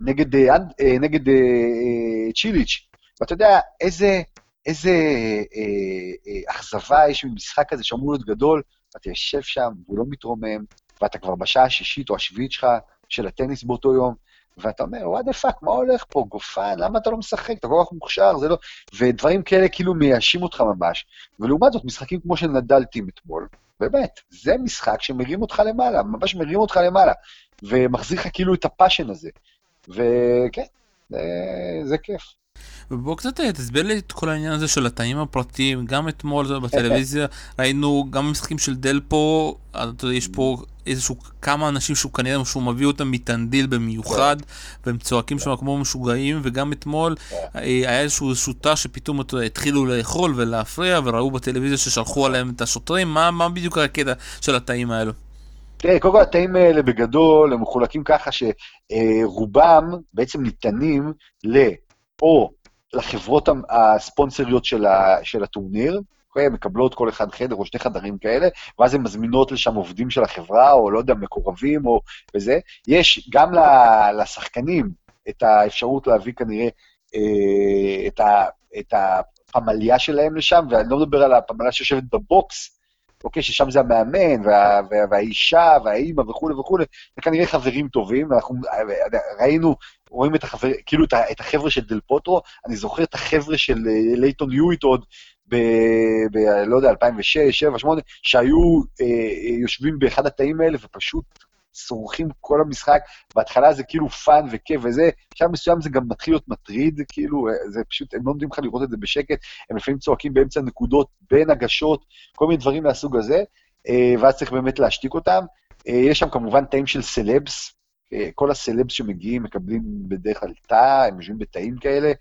נגד, אה, אה נגד אה, אה, צ'יליץ'. ואתה יודע, איזה, איזה אה, אה, אכזבה יש במשחק הזה שאמור להיות גדול, ואתה יושב שם, והוא לא מתרומם, ואתה כבר בשעה השישית או השביעית שלך של הטניס באותו יום, ואתה אומר, what the fuck, מה הולך פה, גופן, למה אתה לא משחק? אתה כל כך מוכשר, זה לא... ודברים כאלה כאילו מייאשים אותך ממש. ולעומת זאת, משחקים כמו של נדל טים אתמול, באמת, זה משחק שמרים אותך למעלה, ממש מרים אותך למעלה, ומחזיר לך כאילו את ה passion הזה. וכן, זה, זה כיף. ובוא קצת אה, תסביר לי את כל העניין הזה של התאים הפרטיים, גם אתמול בטלוויזיה ראינו גם משחקים של דלפו, יש פה איזשהו כמה אנשים שהוא כנראה שהוא מביא אותם מטנדיל במיוחד, והם צועקים שם כמו משוגעים, וגם אתמול אה, היה איזשהו תא שפתאום התחילו לאכול ולהפריע, וראו בטלוויזיה ששלחו עליהם את השוטרים, מה, מה בדיוק הקטע של התאים האלו? תראה, קודם כל התאים האלה בגדול, הם מחולקים ככה שרובם בעצם ניתנים ל... או לחברות הספונסריות של, ה, של הטורניר, אוקיי? הן מקבלות כל אחד חדר או שני חדרים כאלה, ואז הן מזמינות לשם עובדים של החברה, או לא יודע, מקורבים או וזה. יש גם לשחקנים את האפשרות להביא כנראה אה, את, ה, את הפמליה שלהם לשם, ואני לא מדבר על הפמליה שיושבת בבוקס, אוקיי, ששם זה המאמן, וה, וה, והאישה, והאימא וכולי וכולי, זה כנראה חברים טובים, ואנחנו ראינו, רואים את החבר, כאילו את, את החבר'ה של דל פוטרו, אני זוכר את החבר'ה של אה, לייטון יואיט עוד, ב... ב... לא יודע, 2006, 2007, 2008, שהיו אה, אה, יושבים באחד התאים האלה ופשוט צורחים כל המשחק, בהתחלה זה כאילו fun וכיף וזה, בשלב מסוים זה גם מתחיל להיות מטריד, כאילו, אה, זה פשוט, הם לא נותנים לך לראות את זה בשקט, הם לפעמים צועקים באמצע נקודות, בין הגשות, כל מיני דברים מהסוג הזה, אה, ואז צריך באמת להשתיק אותם. אה, יש שם כמובן תאים של סלבס, כל הסלבס שמגיעים מקבלים בדרך כלל תא, הם יושבים בתאים כאלה.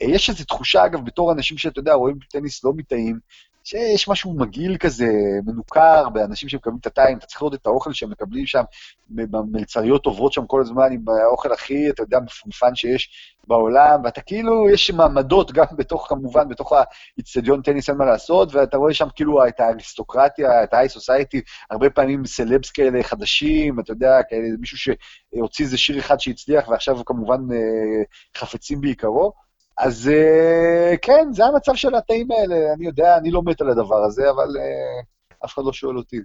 יש איזו תחושה, אגב, בתור אנשים שאתה יודע, רואים טניס לא מתאים, שיש משהו מגעיל כזה, מנוכר, באנשים שמקבלים את הטיים, אתה צריך לראות את האוכל שהם מקבלים שם, במלצריות עוברות שם כל הזמן עם האוכל הכי, אתה יודע, מפונפן שיש בעולם, ואתה כאילו, יש מעמדות גם בתוך, כמובן, בתוך האיצטדיון טניס, אין מה לעשות, ואתה רואה שם כאילו את האריסטוקרטיה, את ה-high society, הרבה פעמים סלבס כאלה חדשים, אתה יודע, כאלה, מישהו שהוציא איזה שיר אחד שהצליח, ועכשיו כמובן אה, חפצים בעיקרו. אז אה, כן, זה המצב של התאים האלה, אני יודע, אני לא מת על הדבר הזה, אבל אה, אף אחד לא שואל אותי.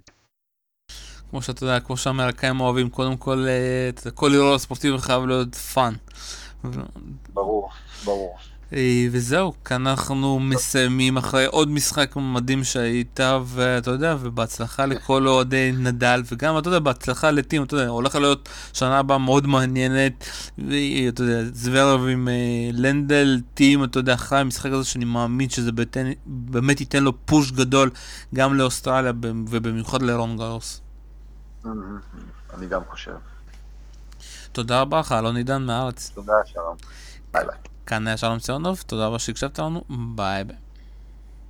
כמו שאתה יודע, כמו שהאמריקאים אוהבים, קודם כל, אה, כל אירוע ספורטיבי חייב להיות fun. ברור, ברור. אה, וזהו, כאן אנחנו מסיימים אחרי עוד משחק מדהים שהיית, ואתה יודע, ובהצלחה לכל אוהדי נדל, וגם, אתה יודע, בהצלחה לטים, אתה יודע, הולך להיות שנה הבאה מאוד מעניינת, ואתה יודע, זוורב עם אה, לנדל, טים, אתה יודע, אחרי המשחק הזה שאני מאמין שזה בתן, באמת ייתן לו פוש גדול גם לאוסטרליה, ובמיוחד לרון גרוס. אני גם חושב. תודה רבה לך, אלון עידן מהארץ. תודה, שלום. ביי ביי. כאן היה שלום ציונוב, תודה רבה שהקשבת לנו, ביי ביי.